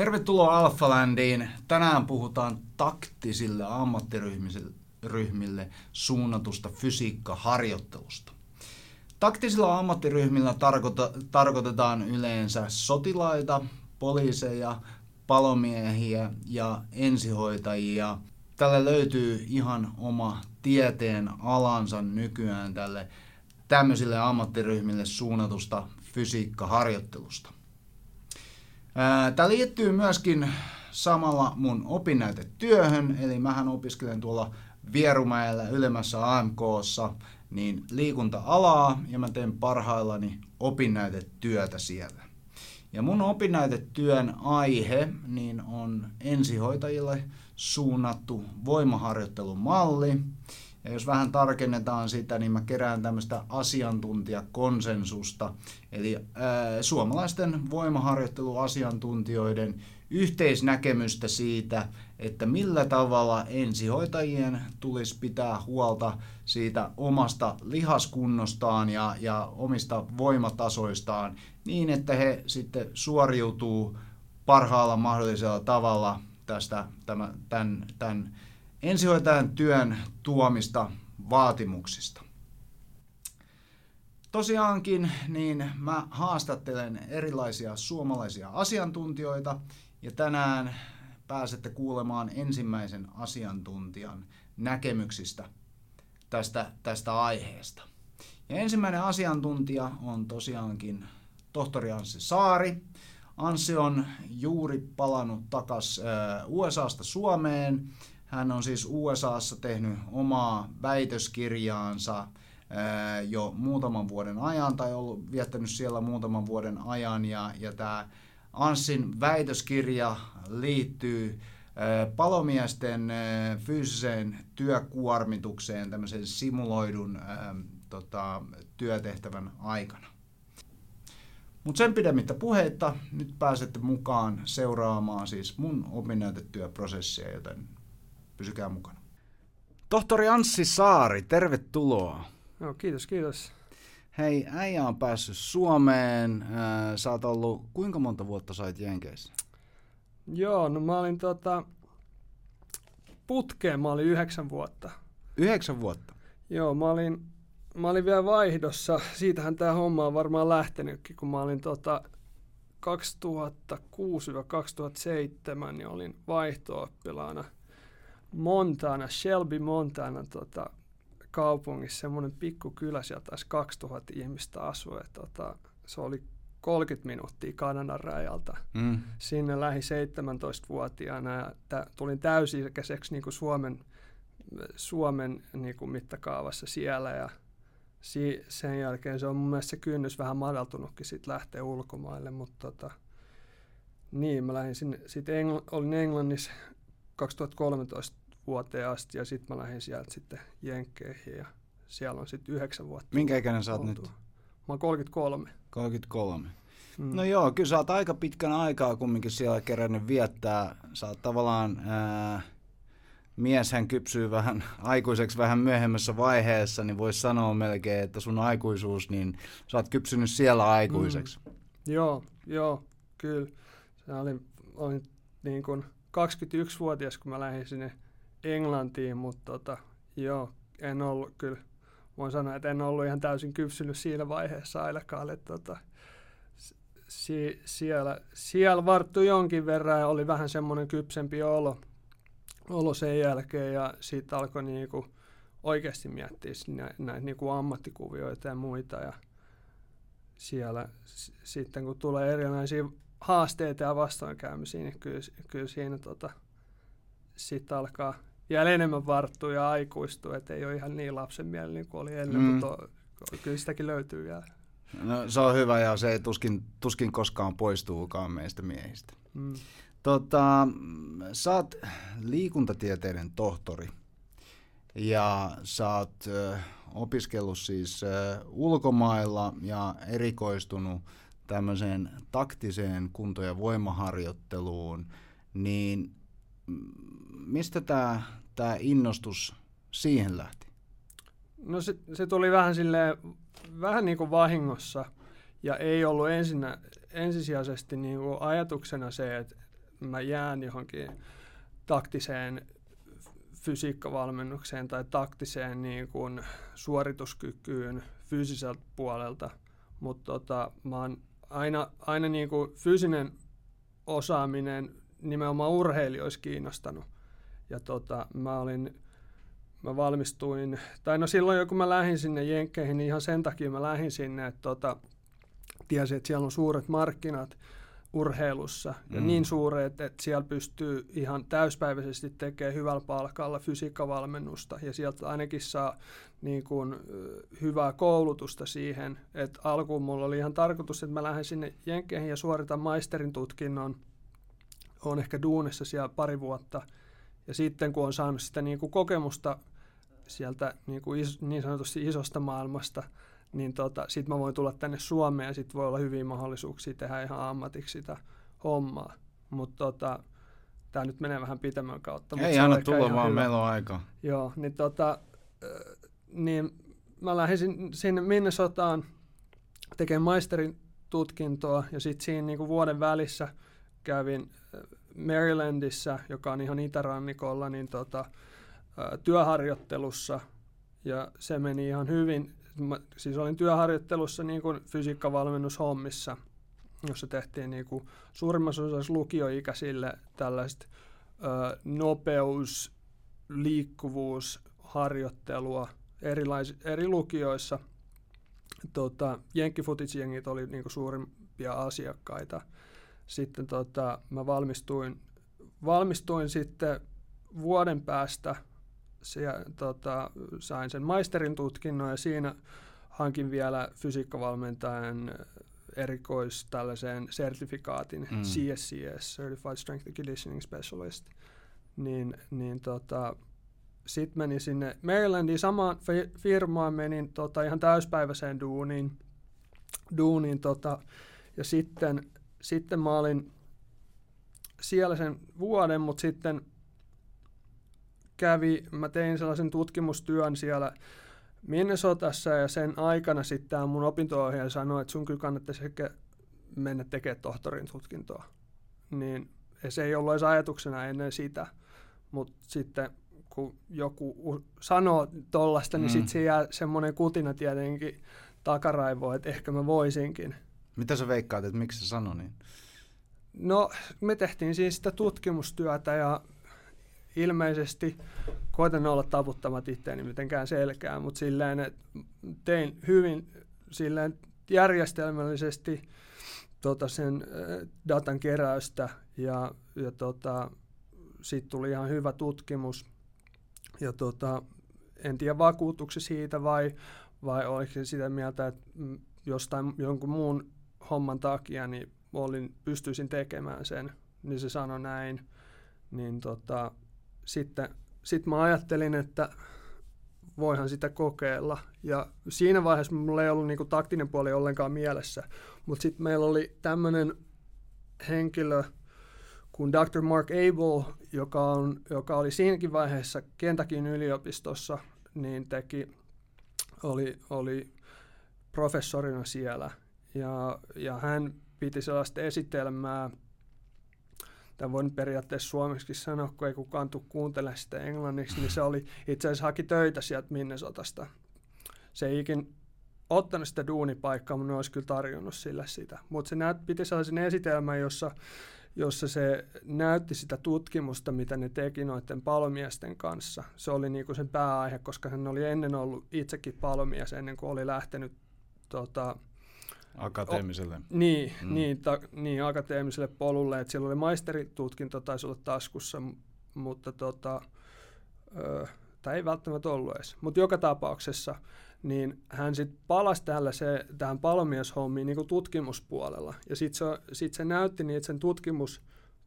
Tervetuloa Alphalandiin. Tänään puhutaan taktisille ammattiryhmille suunnatusta fysiikkaharjoittelusta. Taktisilla ammattiryhmillä tarkoita, tarkoitetaan yleensä sotilaita, poliiseja, palomiehiä ja ensihoitajia. Tällä löytyy ihan oma tieteen alansa nykyään tälle tämmöisille ammattiryhmille suunnatusta fysiikkaharjoittelusta. Tämä liittyy myöskin samalla mun opinnäytetyöhön, eli mähän opiskelen tuolla Vierumäellä ylemmässä AMKssa niin liikunta-alaa ja mä teen parhaillani opinnäytetyötä siellä. Ja mun opinnäytetyön aihe niin on ensihoitajille suunnattu voimaharjoittelumalli. Ja jos vähän tarkennetaan sitä, niin mä kerään tämmöistä asiantuntijakonsensusta, eli ää, suomalaisten voimaharjoitteluasiantuntijoiden yhteisnäkemystä siitä, että millä tavalla ensihoitajien tulisi pitää huolta siitä omasta lihaskunnostaan ja, ja omista voimatasoistaan niin, että he sitten suoriutuu parhaalla mahdollisella tavalla tästä tämän, tämän, tämän ensihoitajan työn tuomista vaatimuksista. Tosiaankin niin mä haastattelen erilaisia suomalaisia asiantuntijoita ja tänään pääsette kuulemaan ensimmäisen asiantuntijan näkemyksistä tästä, tästä aiheesta. Ja ensimmäinen asiantuntija on tosiaankin tohtori Anssi Saari. Anssi on juuri palannut takaisin USAsta Suomeen. Hän on siis USAssa tehnyt omaa väitöskirjaansa jo muutaman vuoden ajan tai ollut viettänyt siellä muutaman vuoden ajan ja, ja tämä Anssin väitöskirja liittyy palomiesten fyysiseen työkuormitukseen tämmöisen simuloidun tota, työtehtävän aikana. Mutta sen pidemmittä puheitta, nyt pääsette mukaan seuraamaan siis mun opinnäytetyöprosessia, joten pysykää mukana. Tohtori Anssi Saari, tervetuloa. No, kiitos, kiitos. Hei, äijä on päässyt Suomeen. Sä oot ollut, kuinka monta vuotta sait Jenkeissä? Joo, no mä olin tota, putkeen, mä olin yhdeksän vuotta. Yhdeksän vuotta? Joo, mä olin, mä olin vielä vaihdossa. Siitähän tämä homma on varmaan lähtenytkin, kun mä olin tota 2006-2007, niin olin vaihto-oppilaana Montana, Shelby Montana tota, kaupungissa, semmoinen pikkukylä, siellä taisi 2000 ihmistä asua. tota, se oli 30 minuuttia Kanadan rajalta. Mm. Sinne lähi 17-vuotiaana ja tä, tulin täysi-ikäiseksi niin kuin Suomen, Suomen niin kuin mittakaavassa siellä ja si, sen jälkeen se on mun mielestä se kynnys vähän madaltunutkin sit lähteä ulkomaille, mutta tota, niin, mä lähdin sinne, sit Engl- olin Englannissa 2013 vuoteen asti ja sitten mä lähdin sieltä sitten Jenkkeihin ja siellä on sitten yhdeksän vuotta. Minkä ikäinen sä oot nyt? Mä oon 33. 33. Mm. No joo, kyllä sä oot aika pitkän aikaa kumminkin siellä kerännyt viettää. Sä oot tavallaan, ää, mieshän kypsyy vähän aikuiseksi vähän myöhemmässä vaiheessa, niin voisi sanoa melkein, että sun aikuisuus, niin sä oot kypsynyt siellä aikuiseksi. Mm. Joo, joo, kyllä. Se oli, olin niin kuin 21-vuotias, kun mä lähdin sinne Englantiin, mutta tota, joo, en ollut kyllä, voin sanoa, että en ollut ihan täysin kypsynyt siinä vaiheessa ainakaan, että tota, si- siellä, siellä varttui jonkin verran ja oli vähän semmoinen kypsempi olo, olo sen jälkeen ja sitten alkoi niinku oikeasti miettiä nä- näitä niinku ammattikuvioita ja muita ja siellä sitten kun tulee erilaisia haasteita ja vastoinkäymisiä, niin kyllä, kyllä siinä tota, sitten alkaa vielä enemmän varttua ja aikuistua, että ei ole ihan niin lapsenmielinen kuin oli ennen, mm. mutta kyllä sitäkin löytyy vielä. No, se on hyvä ja se ei tuskin, tuskin koskaan poistuukaan meistä miehistä. Mm. Tota, sä oot liikuntatieteiden tohtori ja sä oot opiskellut siis ulkomailla ja erikoistunut tämmöiseen taktiseen kunto- ja voimaharjoitteluun, niin mistä tämä tää innostus siihen lähti? No se, se tuli vähän silleen, vähän niin kuin vahingossa ja ei ollut ensinnä, ensisijaisesti niin kuin ajatuksena se, että mä jään johonkin taktiseen fysiikkavalmennukseen tai taktiseen niin kuin suorituskykyyn fyysiseltä puolelta, mutta tota, mä oon aina, aina niin kuin fyysinen osaaminen nimenomaan urheilijoissa kiinnostanut. Ja tota, mä olin, mä valmistuin, tai no silloin kun mä lähdin sinne Jenkkeihin, niin ihan sen takia mä lähdin sinne, että tota, tiesin, että siellä on suuret markkinat urheilussa. Ja mm. niin suuret, että siellä pystyy ihan täyspäiväisesti tekemään hyvällä palkalla fysiikkavalmennusta. Ja sieltä ainakin saa niin kuin, hyvää koulutusta siihen, että alkuun mulla oli ihan tarkoitus, että mä lähden sinne Jenkkeihin ja suoritan maisterin tutkinnon, on ehkä duunissa siellä pari vuotta ja sitten kun on saanut sitä niin kuin kokemusta sieltä niin, kuin is, niin sanotusti isosta maailmasta, niin tota, sitten mä voin tulla tänne Suomeen ja sitten voi olla hyviä mahdollisuuksia tehdä ihan ammatiksi sitä hommaa. Mutta tota, tämä nyt menee vähän pitemmän kautta. Ei anna tulla vaan, hyvä. meillä on aika. Joo, niin, tota, niin mä lähdin sinne Minnesotaan tekemään maisterin tutkintoa ja sitten siinä niinku vuoden välissä kävin Marylandissa, joka on ihan itärannikolla, niin tota, työharjoittelussa ja se meni ihan hyvin mä, siis olin työharjoittelussa niin kuin fysiikkavalmennushommissa, jossa tehtiin niin kuin suurimmassa osassa lukioikäisille tällaista ö, nopeus, liikkuvuus, harjoittelua erilais, eri lukioissa. Tota, Jenkkifutitsjengit oli niin kuin suurimpia asiakkaita. Sitten tota, mä valmistuin, valmistuin sitten vuoden päästä – siellä, tota, sain sen maisterin tutkinnon ja siinä hankin vielä fysiikkavalmentajan erikois tällaiseen sertifikaatin mm. CSCS, Certified Strength and Conditioning Specialist. Niin, niin tota, sitten menin sinne Marylandiin samaan firmaan, menin tota, ihan täyspäiväiseen duuniin, duuniin tota, ja sitten, sitten mä olin siellä sen vuoden, mutta sitten kävi, mä tein sellaisen tutkimustyön siellä Minnesotassa ja sen aikana sitten tämä mun opinto sanoi, että sun kyllä kannattaisi ehkä mennä tekemään tohtorin tutkintoa. Niin se ei ollut edes ajatuksena ennen sitä, mutta sitten kun joku sanoo tollasta, niin mm. sitten se jää semmoinen kutina tietenkin takaraivoon, että ehkä mä voisinkin. Mitä sä veikkaat, että miksi se sanoi niin? No, me tehtiin siis sitä tutkimustyötä ja ilmeisesti koitan olla taputtamat itseäni mitenkään selkään, mutta silleen, että tein hyvin silleen järjestelmällisesti tota sen datan keräystä ja, ja tota, sitten tuli ihan hyvä tutkimus. Ja tota, en tiedä vakuutuksi siitä vai, vai oliko se sitä mieltä, että jostain jonkun muun homman takia niin olin, pystyisin tekemään sen, niin se sanoi näin. Niin tota, sitten sit mä ajattelin, että voihan sitä kokeilla. Ja siinä vaiheessa mulla ei ollut niinku taktinen puoli ollenkaan mielessä. Mutta sitten meillä oli tämmöinen henkilö kuin Dr. Mark Abel, joka, on, joka oli siinäkin vaiheessa Kentakin yliopistossa, niin teki, oli, oli professorina siellä. Ja, ja hän piti sellaista esitelmää, Tämä voin periaatteessa suomeksi sanoa, kun ei kukaan tule kuuntele sitä englanniksi, niin se oli itse asiassa haki töitä sieltä Minnesotasta. Se ei ikin ottanut sitä duunipaikkaa, mutta ne olisi kyllä tarjonnut sille sitä. Mutta se näyt, piti sellaisen esitelmän, jossa, jossa se näytti sitä tutkimusta, mitä ne teki noiden palomiesten kanssa. Se oli niinku sen pääaihe, koska hän oli ennen ollut itsekin palomies ennen kuin oli lähtenyt tota, Akateemiselle. O, niin, mm. niin, ta, niin, akateemiselle polulle. Että siellä oli maisteritutkinto, taisi olla taskussa, mutta tota, ö, tai ei välttämättä ollut edes. Mutta joka tapauksessa niin hän sitten palasi tällä se, tähän palomieshommiin niin tutkimuspuolella. Ja sitten se, sit se näytti niitä sen tutkimus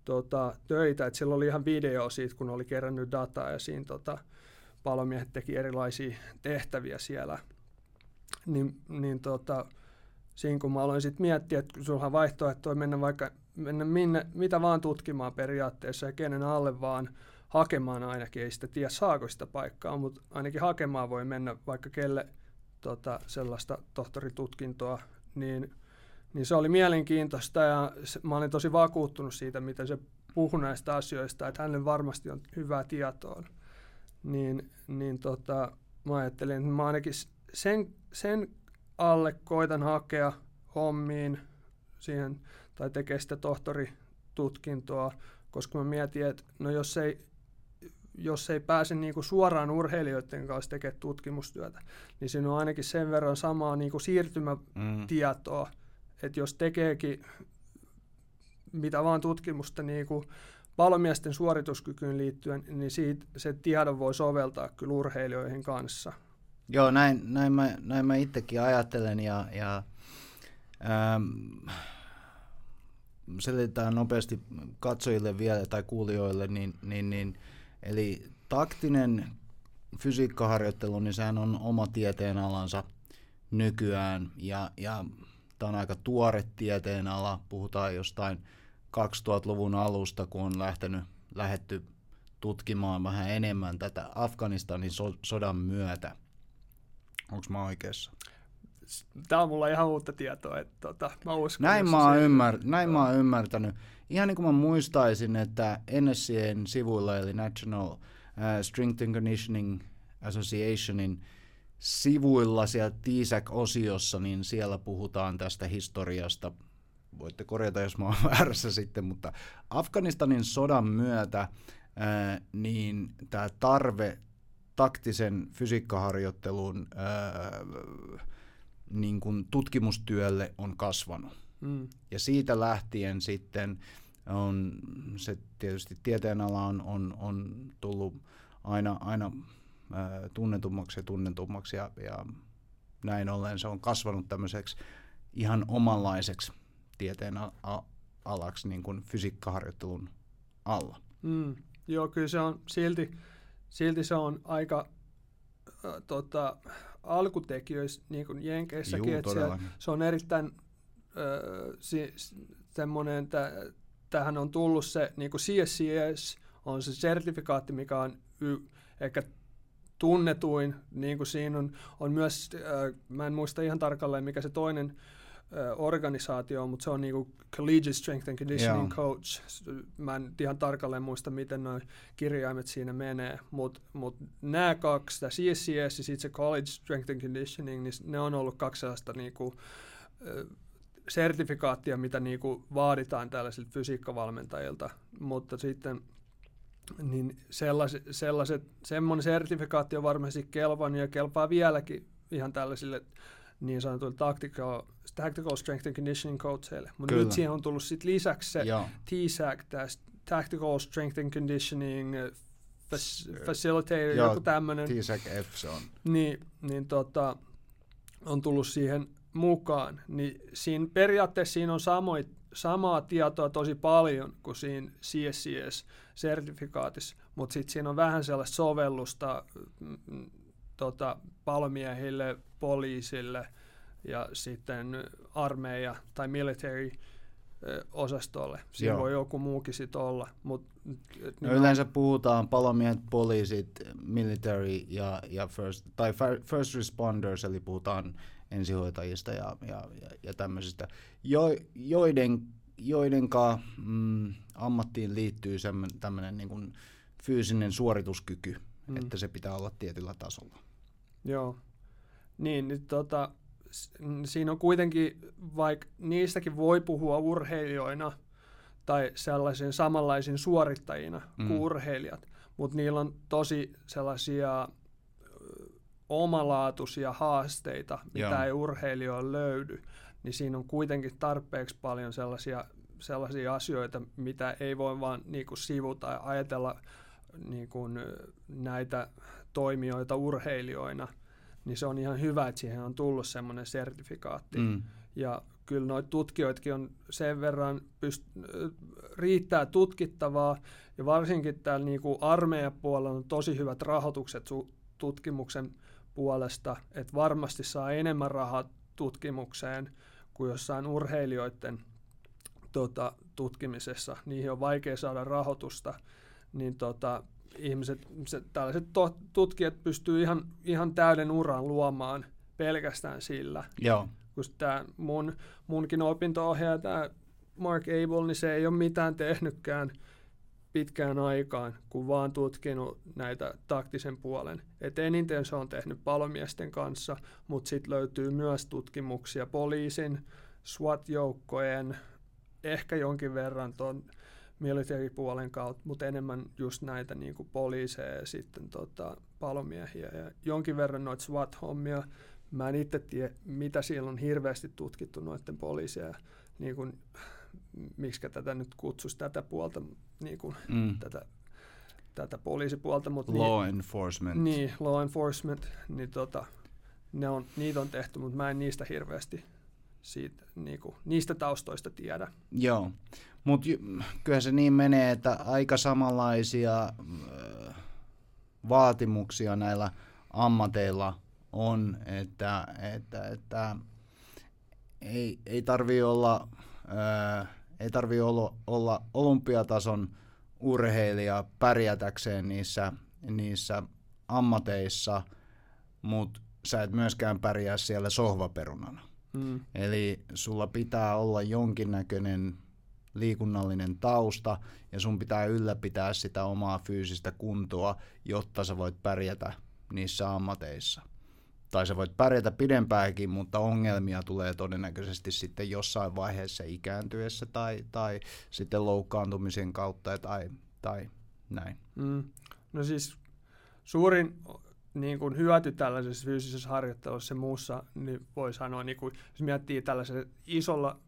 tota, töitä, että sillä oli ihan video siitä, kun oli kerännyt dataa ja siinä tota, palomiehet teki erilaisia tehtäviä siellä. Niin, niin tota, siinä kun mä aloin sitten miettiä, että sulla on vaihtoehto on mennä vaikka mennä minne, mitä vaan tutkimaan periaatteessa ja kenen alle vaan hakemaan ainakin, ei sitä tiedä saako sitä paikkaa, mutta ainakin hakemaan voi mennä vaikka kelle tota, sellaista tohtoritutkintoa, niin, Niin se oli mielenkiintoista ja se, mä olin tosi vakuuttunut siitä, miten se puhui näistä asioista, että hänelle varmasti on hyvää tietoa. Niin, niin tota, mä ajattelin, että mä ainakin sen, sen alle koitan hakea hommiin siihen, tai tekee sitä tohtoritutkintoa, koska mä mietin, että no jos ei, jos ei pääse niinku suoraan urheilijoiden kanssa tekemään tutkimustyötä, niin siinä on ainakin sen verran samaa niinku siirtymätietoa, mm. että jos tekeekin mitä vaan tutkimusta niinku palomiesten suorituskykyyn liittyen, niin siitä, se tiedon voi soveltaa kyllä urheilijoihin kanssa. Joo, näin, näin, mä, näin mä itsekin ajattelen ja, ja ähm, selitetään nopeasti katsojille vielä tai kuulijoille, niin, niin, niin eli taktinen fysiikkaharjoittelu, niin sehän on oma tieteenalansa nykyään ja, ja tämä on aika tuore tieteenala, puhutaan jostain 2000-luvun alusta, kun on lähtenyt, lähetty tutkimaan vähän enemmän tätä Afganistanin so- sodan myötä. Onko mä oikeassa? Tämä on mulla ihan uutta tietoa, että tota, mä uskon. Näin, mä oon, ymmär, näin mä oon ymmärtänyt. Ihan niin kuin mä muistaisin, että NSCn sivuilla, eli National uh, Strength and Conditioning Associationin sivuilla siellä TISAC-osiossa, niin siellä puhutaan tästä historiasta. Voitte korjata, jos mä oon väärässä sitten, mutta Afganistanin sodan myötä ää, uh, niin tämä tarve taktisen fysiikkaharjoittelun ää, niin kuin tutkimustyölle on kasvanut. Mm. Ja siitä lähtien sitten on se tietysti tieteenala on, on, on tullut aina, aina ää, tunnetummaksi ja tunnetummaksi ja, ja näin ollen se on kasvanut tämmöiseksi ihan omanlaiseksi tieteen alaksi niin kuin fysiikkaharjoittelun alla. Mm. Joo, kyllä se on silti silti se on aika äh, tota, alkutekijöissä, niin kuin Jenkeissäkin, Juu, että siellä, se on erittäin äh, si, semmoinen, että tähän on tullut se niin kuin CSCS, on se sertifikaatti, mikä on y, ehkä tunnetuin, niin kuin siinä on, on myös, äh, mä en muista ihan tarkalleen, mikä se toinen organisaatio, mutta se on niinku Collegiate Strength and Conditioning Joo. Coach. Mä en ihan tarkalleen muista, miten nuo kirjaimet siinä menee, mutta mut nämä kaksi, tämä CSCS ja sitten se College Strength and Conditioning, niin ne on ollut kaksi sellaista niinku, sertifikaattia, mitä niinku vaaditaan tällaisilta fysiikkavalmentajilta, mutta sitten niin sellaiset, sellaiset, semmoinen sertifikaatti on varmasti kelvannut ja kelpaa vieläkin ihan tällaisille niin sanotuille tactical, tactical strength and conditioning coacheille. Mutta nyt siihen on tullut sit lisäksi se TSAC, Tactical Strength and Conditioning uh, Facilitator, Joo, joku tämmöinen. TSAC F se on. Niin, niin tota, on tullut siihen mukaan. Niin siinä periaatteessa siinä on samoit, samaa tietoa tosi paljon kuin siinä CSCS-sertifikaatissa, mutta sitten siinä on vähän sellaista sovellusta mm, mm, tota, palomiehille, poliisille ja sitten armeija tai military osastolle. Siinä Joo. voi joku muukin sitten olla. Mut, no yleensä puhutaan palomiehet, poliisit, military ja, ja first, tai first responders, eli puhutaan ensihoitajista ja, ja, ja, ja tämmöisistä, jo, joiden, joidenka mm, ammattiin liittyy tämmöinen niin fyysinen suorituskyky, mm. että se pitää olla tietyllä tasolla. Joo. Niin, nyt tota, siinä on kuitenkin, vaikka niistäkin voi puhua urheilijoina tai sellaisen samanlaisen suorittajina mm. kuin urheilijat, mutta niillä on tosi sellaisia omalaatuisia haasteita, mitä Joo. ei urheilijoilla löydy, niin siinä on kuitenkin tarpeeksi paljon sellaisia, sellaisia asioita, mitä ei voi vaan niin kuin sivuta ja ajatella niin kuin, näitä toimijoita urheilijoina, niin se on ihan hyvä, että siihen on tullut semmoinen sertifikaatti. Mm. Ja kyllä noita tutkijoitakin on sen verran, pyst- riittää tutkittavaa, ja varsinkin täällä niin kuin armeijapuolella on tosi hyvät rahoitukset su- tutkimuksen puolesta, että varmasti saa enemmän rahaa tutkimukseen kuin jossain urheilijoiden tota, tutkimisessa. Niihin on vaikea saada rahoitusta, niin tota, ihmiset, se, tällaiset tutkijat pystyy ihan, ihan täyden uran luomaan pelkästään sillä. Joo. kun tämä mun, munkin opinto-ohjaaja, tämä Mark Abel, niin se ei ole mitään tehnytkään pitkään aikaan, kun vaan tutkinut näitä taktisen puolen. Et eniten se on tehnyt palomiesten kanssa, mutta sitten löytyy myös tutkimuksia poliisin, SWAT-joukkojen, ehkä jonkin verran tuon military-puolen kautta, mutta enemmän just näitä niin kuin poliiseja ja sitten tota, palomiehiä ja jonkin verran noita SWAT-hommia. Mä en itse tiedä, mitä siellä on hirveästi tutkittu noiden poliiseja, niin kuin, miksi tätä nyt kutsuisi tätä puolta, niin kuin, mm. tätä, tätä poliisipuolta. Mutta law niin, enforcement. Niin, law enforcement, niin tota, ne on, niitä on tehty, mutta mä en niistä hirveästi siitä, niin kuin, niistä taustoista tiedä. Joo, mutta kyllä se niin menee, että aika samanlaisia äh, vaatimuksia näillä ammateilla on, että, että, että ei, ei tarvi olla, äh, ei tarvi olla, olla olympiatason urheilija pärjätäkseen niissä, niissä ammateissa, mutta sä et myöskään pärjää siellä sohvaperunana. Mm. Eli sulla pitää olla jonkinnäköinen liikunnallinen tausta ja sun pitää ylläpitää sitä omaa fyysistä kuntoa, jotta sä voit pärjätä niissä ammateissa. Tai sä voit pärjätä pidempääkin, mutta ongelmia tulee todennäköisesti sitten jossain vaiheessa ikääntyessä tai, tai sitten loukkaantumisen kautta tai, tai näin. Mm. No siis suurin niin kuin hyöty tällaisessa fyysisessä harjoittelussa ja muussa, niin voi sanoa, niin kuin, jos miettii tällaisella isolla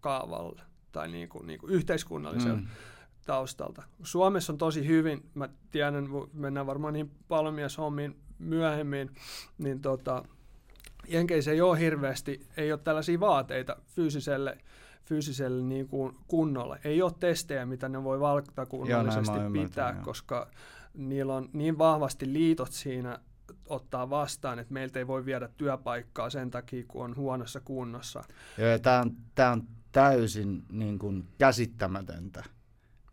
kaavalla tai niin kuin, niin kuin yhteiskunnallisella mm. taustalta. Suomessa on tosi hyvin, mä tiedän, mennään varmaan niin palomieshommiin myöhemmin, niin tota, Jenkeissä ei ole hirveästi, ei ole tällaisia vaateita fyysiselle, fyysiselle niin kuin kunnolle. Ei ole testejä, mitä ne voi valtakunnallisesti pitää, koska niillä on niin vahvasti liitot siinä ottaa vastaan, että meiltä ei voi viedä työpaikkaa sen takia, kun on huonossa kunnossa. Joo, tämä on, tää on täysin niin kuin, käsittämätöntä,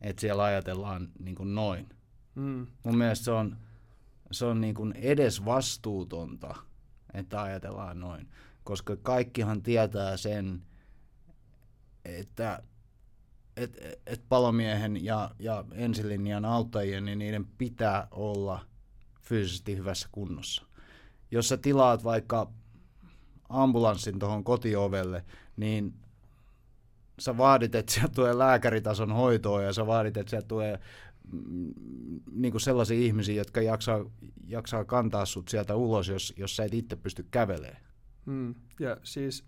että siellä ajatellaan niin kuin, noin. Mm. Mun mielestä se on, se on niin kuin edes vastuutonta, että ajatellaan noin, koska kaikkihan tietää sen, että et, et palomiehen ja, ja ensilinjan auttajien, niin niiden pitää olla fyysisesti hyvässä kunnossa. Jos sä tilaat vaikka ambulanssin tuohon kotiovelle, niin sä vaadit, että sieltä tulee lääkäritason hoitoa ja sä vaadit, että sieltä tulee mm, niin kuin sellaisia ihmisiä, jotka jaksaa, jaksaa kantaa sut sieltä ulos, jos, jos sä et itse pysty kävelemään. Mm, ja siis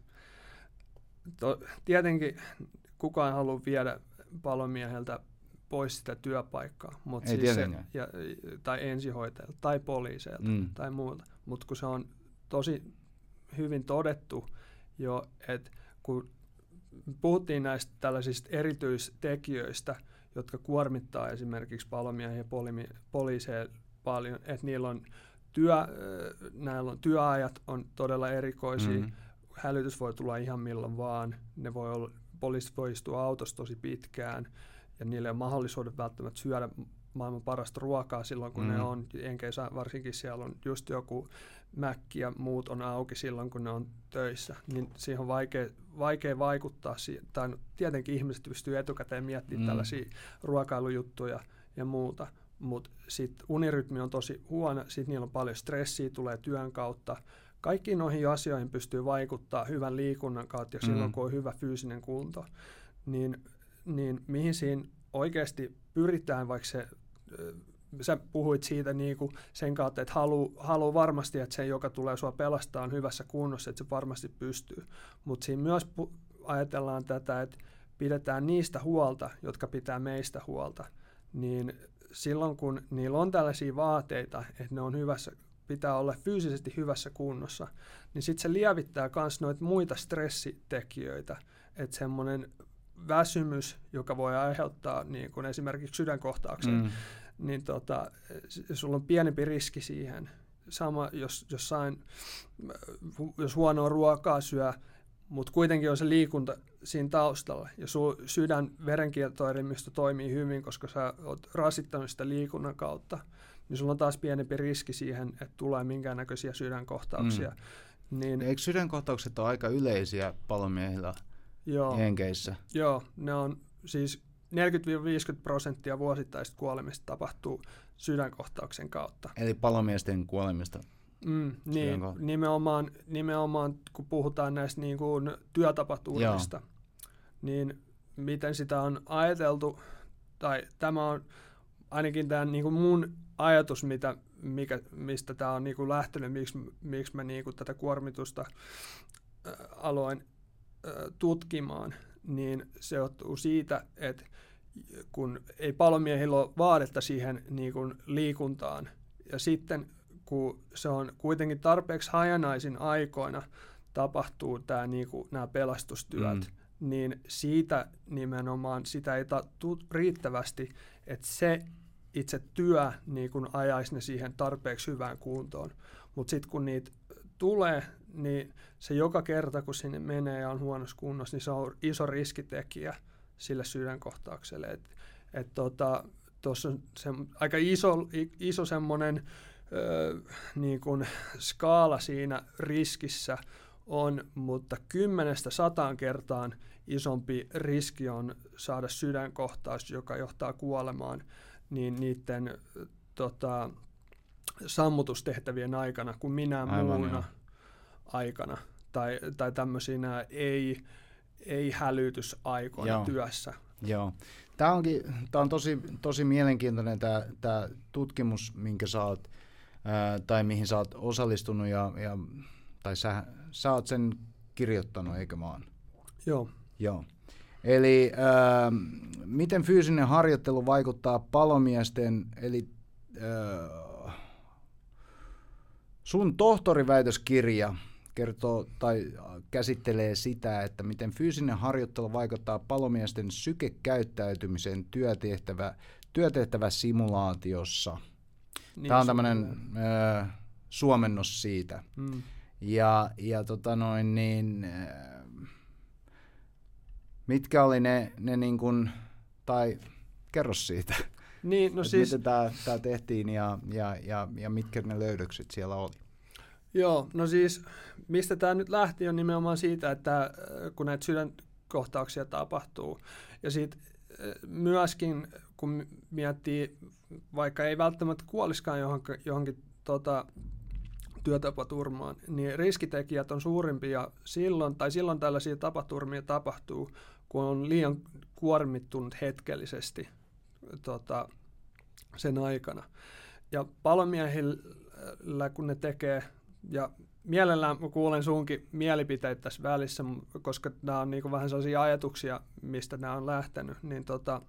to, tietenkin kukaan ei halua viedä palomieheltä pois sitä työpaikkaa, mutta siis se, ja, tai ensihoitajalta tai poliiseilta mm. tai muilta. Mutta kun se on tosi hyvin todettu jo, että kun puhuttiin näistä tällaisista erityistekijöistä, jotka kuormittaa esimerkiksi palomiehiä ja poliiseja paljon, että niillä on, työ, näillä on työajat on todella erikoisia, mm-hmm. hälytys voi tulla ihan milloin vaan, ne voi olla poliisit voi istua autossa tosi pitkään ja niille on mahdollisuudet välttämättä syödä maailman parasta ruokaa silloin, kun mm. ne on, Jenkeissä varsinkin siellä on just joku mäkki ja muut on auki silloin, kun ne on töissä, niin siihen on vaikea, vaikea vaikuttaa. Tai no, tietenkin ihmiset pystyy etukäteen miettimään mm. tällaisia ruokailujuttuja ja muuta, mutta sitten unirytmi on tosi huono, sitten niillä on paljon stressiä, tulee työn kautta, Kaikkiin noihin asioihin pystyy vaikuttaa hyvän liikunnan kautta ja mm. silloin, kun on hyvä fyysinen kunto. Niin, niin mihin siinä oikeasti pyritään, vaikka se sä puhuit siitä niin kuin sen kautta, että haluaa halu varmasti, että se, joka tulee sua pelastaa, on hyvässä kunnossa, että se varmasti pystyy. Mutta siinä myös pu- ajatellaan tätä, että pidetään niistä huolta, jotka pitää meistä huolta. Niin silloin, kun niillä on tällaisia vaateita, että ne on hyvässä pitää olla fyysisesti hyvässä kunnossa, niin sitten se lievittää myös noita muita stressitekijöitä, että semmoinen väsymys, joka voi aiheuttaa niin kuin esimerkiksi sydänkohtauksen, mm. niin tota, sulla on pienempi riski siihen. Sama, jos jossain, jos huonoa ruokaa syö, mutta kuitenkin on se liikunta siinä taustalla ja sun sydän verenkiertoelimistö toimii hyvin, koska sä oot rasittanut sitä liikunnan kautta, niin sulla on taas pienempi riski siihen, että tulee minkäännäköisiä sydänkohtauksia. Mm. Niin, Eikö sydänkohtaukset ole aika yleisiä palomiehillä joo, Jenkeissä? Joo, ne on siis 40-50 prosenttia vuosittaisista kuolemista tapahtuu sydänkohtauksen kautta. Eli palomiesten kuolemista Mm, niin, nimenomaan, nimenomaan kun puhutaan näistä niin kuin työtapaturmista, niin miten sitä on ajateltu, tai tämä on ainakin tämän niin kuin mun ajatus, mitä, mikä, mistä tämä on niin kuin lähtenyt, miksi, miksi mä niin kuin tätä kuormitusta aloin tutkimaan, niin se johtuu siitä, että kun ei palomiehillä ole vaadetta siihen niin kuin liikuntaan, ja sitten kun se on kuitenkin tarpeeksi hajanaisin aikoina tapahtuu tämä, niin kuin, nämä pelastustyöt, mm. niin siitä nimenomaan sitä ei tule riittävästi, että se itse työ niin kun ajaisi ne siihen tarpeeksi hyvään kuntoon. Mutta sitten kun niitä tulee, niin se joka kerta, kun sinne menee ja on huonossa kunnossa, niin se on iso riskitekijä sille sydänkohtaukselle. Että et tota, tuossa on se, aika iso, iso semmoinen niin kuin skaala siinä riskissä on, mutta kymmenestä sataan kertaan isompi riski on saada sydänkohtaus, joka johtaa kuolemaan, niin niiden tota, sammutustehtävien aikana kuin minä muuna aikana tai, tai tämmöisinä ei, ei hälytysaikoina Joo. työssä. Joo. Tämä, onkin, tämä on tosi, tosi mielenkiintoinen tämä, tämä tutkimus, minkä sä oot ää, tai mihin sä oot osallistunut ja, ja tai sä, sä oot sen kirjoittanut, eikö vaan? Joo. Joo. Eli ää, miten fyysinen harjoittelu vaikuttaa palomiesten, eli ää, sun tohtoriväitöskirja kertoo tai käsittelee sitä, että miten fyysinen harjoittelu vaikuttaa palomiesten sykekäyttäytymiseen työtehtävä, työtehtävä simulaatiossa – niin Tämä on tämmöinen äh, suomennos siitä. Mm. Ja, ja tota noin, niin, äh, mitkä oli ne, ne niin kuin, tai kerro siitä. Niin, no siis... Miten tämä, tämä tehtiin ja, ja, ja, ja mitkä ne löydökset siellä oli? Joo, no siis mistä tämä nyt lähti on nimenomaan siitä, että kun näitä sydänkohtauksia tapahtuu ja sitten myöskin kun miettii, vaikka ei välttämättä kuoliskaan johonkin, johonkin tota, työtapaturmaan, niin riskitekijät on suurimpia silloin, tai silloin tällaisia tapaturmia tapahtuu, kun on liian kuormittunut hetkellisesti tota, sen aikana. Ja palomiehillä, kun ne tekee, ja mielellään kuulen sunkin mielipiteitä tässä välissä, koska nämä on niin vähän sellaisia ajatuksia, mistä nämä on lähtenyt, niin tota,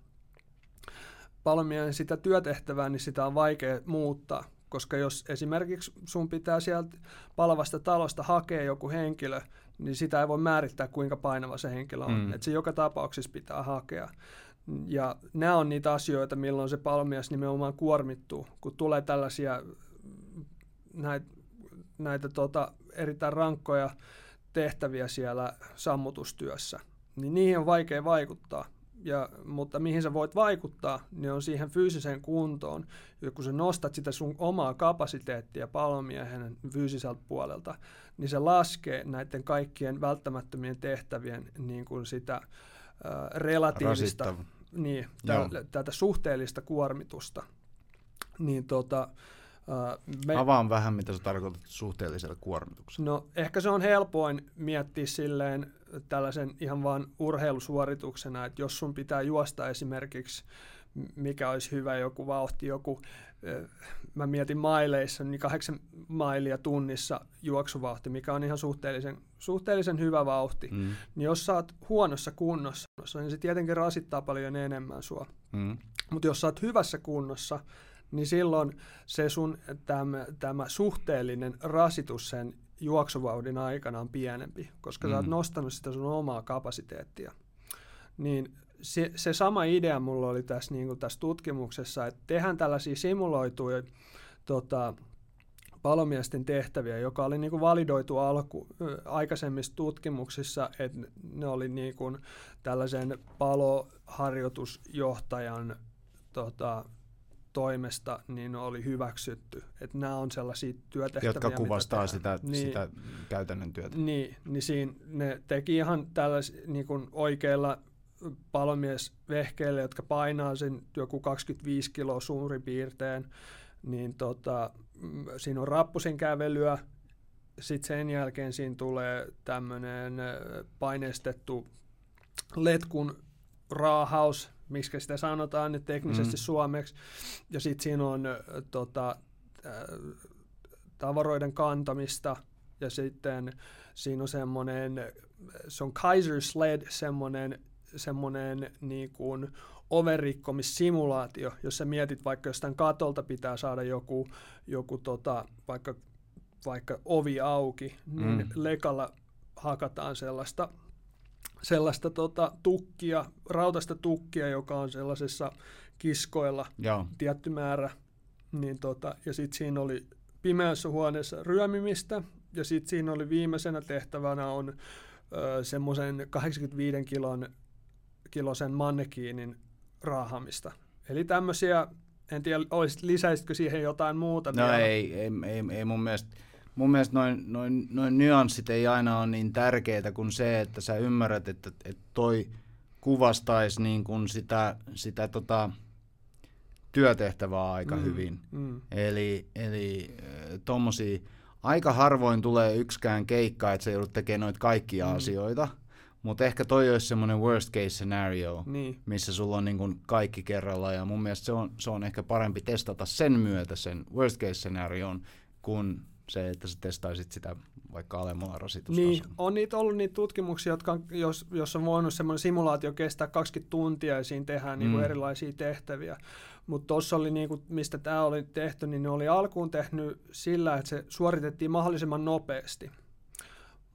palomiehen sitä työtehtävää, niin sitä on vaikea muuttaa. Koska jos esimerkiksi sun pitää sieltä palavasta talosta hakea joku henkilö, niin sitä ei voi määrittää, kuinka painava se henkilö on. Mm. Et se joka tapauksessa pitää hakea. Ja nämä on niitä asioita, milloin se palomies nimenomaan kuormittuu, kun tulee tällaisia näitä, näitä tota, erittäin rankkoja tehtäviä siellä sammutustyössä. Niin niihin on vaikea vaikuttaa ja, mutta mihin sä voit vaikuttaa, niin on siihen fyysiseen kuntoon. Ja kun sä nostat sitä sun omaa kapasiteettia palomiehen fyysiseltä puolelta, niin se laskee näiden kaikkien välttämättömien tehtävien niin kuin sitä äh, relatiivista, niin, tä, tätä suhteellista kuormitusta. Niin tota, me, Avaan vähän, mitä sä tarkoitat suhteellisella kuormituksella. No ehkä se on helpoin miettiä silleen tällaisen ihan vain urheilusuorituksena, että jos sun pitää juosta esimerkiksi, mikä olisi hyvä joku vauhti, joku, mä mietin maileissa, niin kahdeksan mailia tunnissa juoksuvauhti, mikä on ihan suhteellisen, suhteellisen hyvä vauhti, mm. niin jos sä oot huonossa kunnossa, niin se tietenkin rasittaa paljon enemmän sua. Mm. Mutta jos sä oot hyvässä kunnossa, niin silloin se sun tämä, tämä suhteellinen rasitus sen juoksuvauhdin aikana on pienempi, koska mm. sä oot mm. nostanut sitä sun omaa kapasiteettia. Niin se, se sama idea mulla oli tässä, niin kuin tässä tutkimuksessa, että tehdään tällaisia simuloituja tota, palomiesten tehtäviä, joka oli niin kuin validoitu alku, aikaisemmissa tutkimuksissa, että ne oli niin kuin tällaisen paloharjoitusjohtajan tota, toimesta niin oli hyväksytty. Että nämä on sellaisia työtehtäviä, Jotka kuvastaa sitä, niin, sitä käytännön työtä. Niin, niin siinä ne teki ihan tällais, niin kuin oikeilla palomiesvehkeillä, jotka painaa sen joku 25 kiloa suurin piirtein, niin tota, mm, siinä on rappusen kävelyä, sitten sen jälkeen siinä tulee tämmöinen paineistettu letkun raahaus, miksi sitä sanotaan nyt teknisesti mm. suomeksi, ja sitten siinä on tota, tavaroiden kantamista, ja sitten siinä on semmoinen, se on Kaiser Sled, semmoinen, semmoinen niin kuin overrikkomissimulaatio, jos sä mietit vaikka jostain katolta pitää saada joku, joku tota, vaikka, vaikka ovi auki, niin mm. lekalla hakataan sellaista sellaista tota, tukkia, rautasta tukkia, joka on sellaisessa kiskoilla Joo. tietty määrä. Niin tota, ja sitten siinä oli pimeässä huoneessa ryömimistä, ja sitten siinä oli viimeisenä tehtävänä on semmoisen 85 kilon, kilosen mannekiinin raahamista. Eli tämmöisiä, en tiedä, olisit, lisäisitkö siihen jotain muuta No vielä? ei, ei, ei, ei mun mielestä mun mielestä noin, noin, noin nyanssit ei aina ole niin tärkeitä kuin se, että sä ymmärrät, että, että toi kuvastaisi niin kuin sitä, sitä tota, työtehtävää aika mm, hyvin. Mm. Eli, eli tommosia, aika harvoin tulee yksikään keikka, että sä joudut tekemään noita kaikkia mm. asioita, mutta ehkä toi olisi semmoinen worst case scenario, niin. missä sulla on niin kuin kaikki kerralla, ja mun mielestä se on, se on ehkä parempi testata sen myötä sen worst case scenarion, kun se, että sä testaisit sitä vaikka alemmalla rasitustasolla. Niin, on niitä ollut niitä tutkimuksia, jotka on, jos, jos on voinut semmoinen simulaatio kestää 20 tuntia ja siinä tehdään niinku mm. niin erilaisia tehtäviä. Mutta tuossa oli, niin kuin, mistä tämä oli tehty, niin ne oli alkuun tehnyt sillä, että se suoritettiin mahdollisimman nopeasti.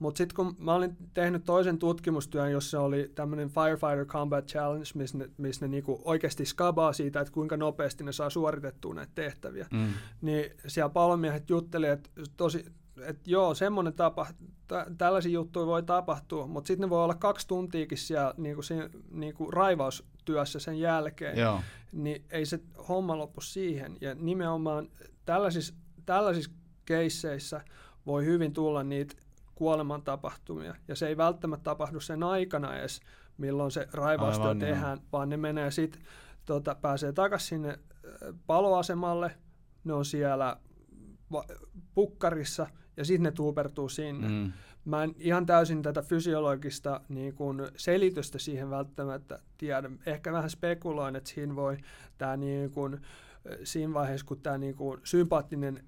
Mutta sitten kun mä olin tehnyt toisen tutkimustyön, jossa oli tämmöinen Firefighter Combat Challenge, missä ne, missä ne niinku oikeasti skabaa siitä, että kuinka nopeasti ne saa suoritettua näitä tehtäviä, mm. niin siellä palomiehet juttelivat, että tosi, että joo, semmoinen tapa, t- tällaisia juttuja voi tapahtua, mutta sitten ne voi olla kaksi tuntiakin siellä niinku, siinä, niinku raivaustyössä sen jälkeen, joo. niin ei se homma loppu siihen. Ja nimenomaan tällaisissa, tällaisissa keisseissä voi hyvin tulla niitä kuolemantapahtumia. Ja se ei välttämättä tapahdu sen aikana edes, milloin se raivaustyö Aivan, tehdään, joo. vaan ne menee sitten, tota, pääsee takaisin sinne paloasemalle, ne on siellä pukkarissa ja sitten ne tuupertuu sinne. Mm. Mä en ihan täysin tätä fysiologista niin kun selitystä siihen välttämättä tiedä. Ehkä vähän spekuloin, että siinä voi tämä niin kun, siinä vaiheessa, kun tämä niin kun sympaattinen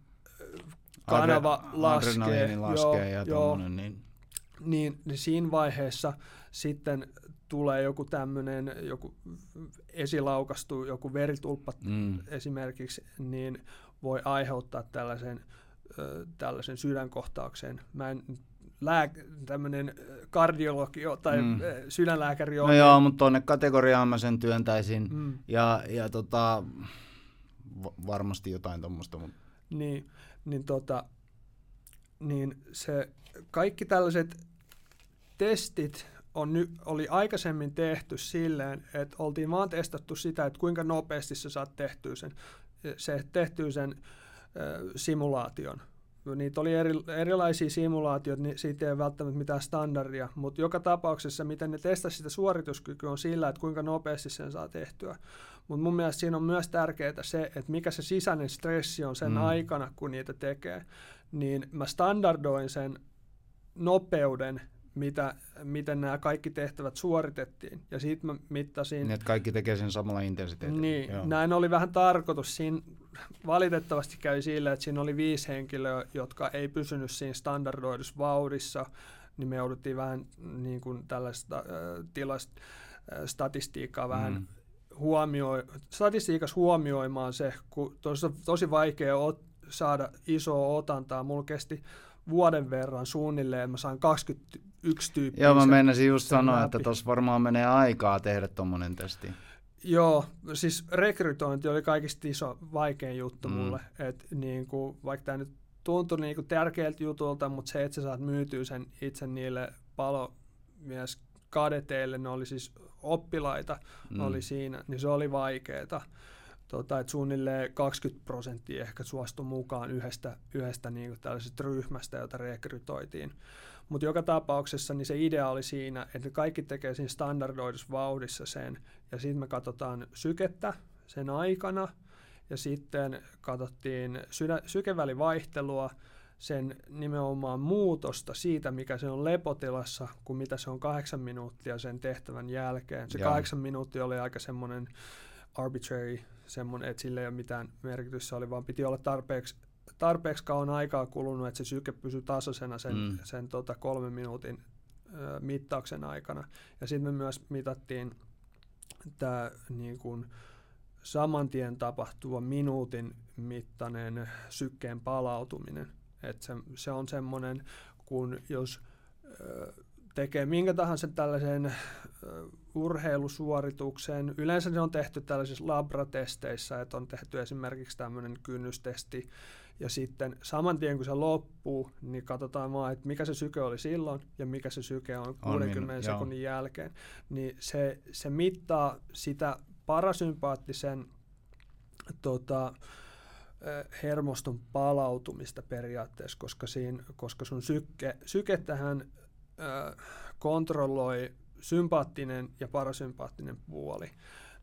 kanava Adre- laskee, laskee joo, ja joo, niin. Niin, niin siinä vaiheessa sitten tulee joku tämmöinen, joku esilaukastu, joku veritulppa mm. esimerkiksi, niin voi aiheuttaa tällaisen, ö, tällaisen sydänkohtauksen. Mä en lääk- tämmöinen kardiologi tai mm. sydänlääkäri on. No joo, mutta tuonne kategoriaan mä sen työntäisin. Mm. Ja, ja tota, varmasti jotain tuommoista. Mutta... Niin, niin, tota, niin se, kaikki tällaiset testit on ny, oli aikaisemmin tehty silleen, että oltiin vaan testattu sitä, että kuinka nopeasti sä saat tehtyä sen, se tehtyä sen äh, simulaation. Niitä oli eri, erilaisia simulaatioita, niin siitä ei välttämättä mitään standardia, mutta joka tapauksessa, miten ne testasivat sitä suorituskykyä, on sillä, että kuinka nopeasti sen saa tehtyä. Mutta mun mielestä siinä on myös tärkeää se, että mikä se sisäinen stressi on sen mm. aikana, kun niitä tekee. Niin mä standardoin sen nopeuden, mitä, miten nämä kaikki tehtävät suoritettiin. Ja sitten mä mittasin... Niin, että kaikki tekee sen samalla intensiteetillä. Niin, Joo. näin oli vähän tarkoitus. Siinä valitettavasti käy sillä, että siinä oli viisi henkilöä, jotka ei pysynyt siinä standardoidussa vauhdissa, niin me jouduttiin vähän niin kuin tällaista äh, tilasta, äh, statistiikkaa vähän mm huomioi, statistiikassa huomioimaan se, kun tosi, tosi vaikea ot, saada isoa otantaa. Mulla kesti vuoden verran suunnilleen, mä sain 21 tyyppiä. Joo, mä menisin just sanoa, läpi. että tuossa varmaan menee aikaa tehdä tuommoinen testi. Joo, siis rekrytointi oli kaikista iso, vaikein juttu mm. mulle. Et niin kuin, vaikka tämä nyt tuntui niin kuin tärkeältä jutulta, mutta se, että sä saat myytyä sen itse niille palomies kadeteille, ne oli siis oppilaita, mm. oli siinä, niin se oli vaikeeta. tota, että suunnilleen 20 prosenttia ehkä suostui mukaan yhdestä, yhdestä niin kuin tällaisesta ryhmästä, jota rekrytoitiin. Mutta joka tapauksessa niin se idea oli siinä, että kaikki tekee siinä standardoidussa vauhdissa sen, ja sitten me katsotaan sykettä sen aikana, ja sitten katsottiin sydä, sykevälivaihtelua, sen nimenomaan muutosta siitä, mikä se on lepotilassa, kuin mitä se on kahdeksan minuuttia sen tehtävän jälkeen. Se Jaa. kahdeksan minuuttia oli aika semmoinen arbitrary, semmoinen, että sillä ei ole mitään merkitystä, oli vaan piti olla tarpeeksi, tarpeeksi kauan aikaa kulunut, että se syke pysyy tasaisena sen, mm. sen tota kolmen minuutin ö, mittauksen aikana. Ja sitten me myös mitattiin tämä niin kuin, saman tien tapahtuva minuutin mittainen sykkeen palautuminen. Et se, se on semmoinen, kun jos tekee minkä tahansa tällaisen urheilusuorituksen, yleensä se on tehty tällaisissa labratesteissä, että on tehty esimerkiksi tämmöinen kynnystesti, ja sitten saman tien kun se loppuu, niin katsotaan vaan, että mikä se syke oli silloin ja mikä se syke on 60 on, sekunnin joo. jälkeen. Niin se, se mittaa sitä parasympaattisen tota, hermoston palautumista periaatteessa, koska, siinä, koska sun syke, sykettähän ö, kontrolloi sympaattinen ja parasympaattinen puoli,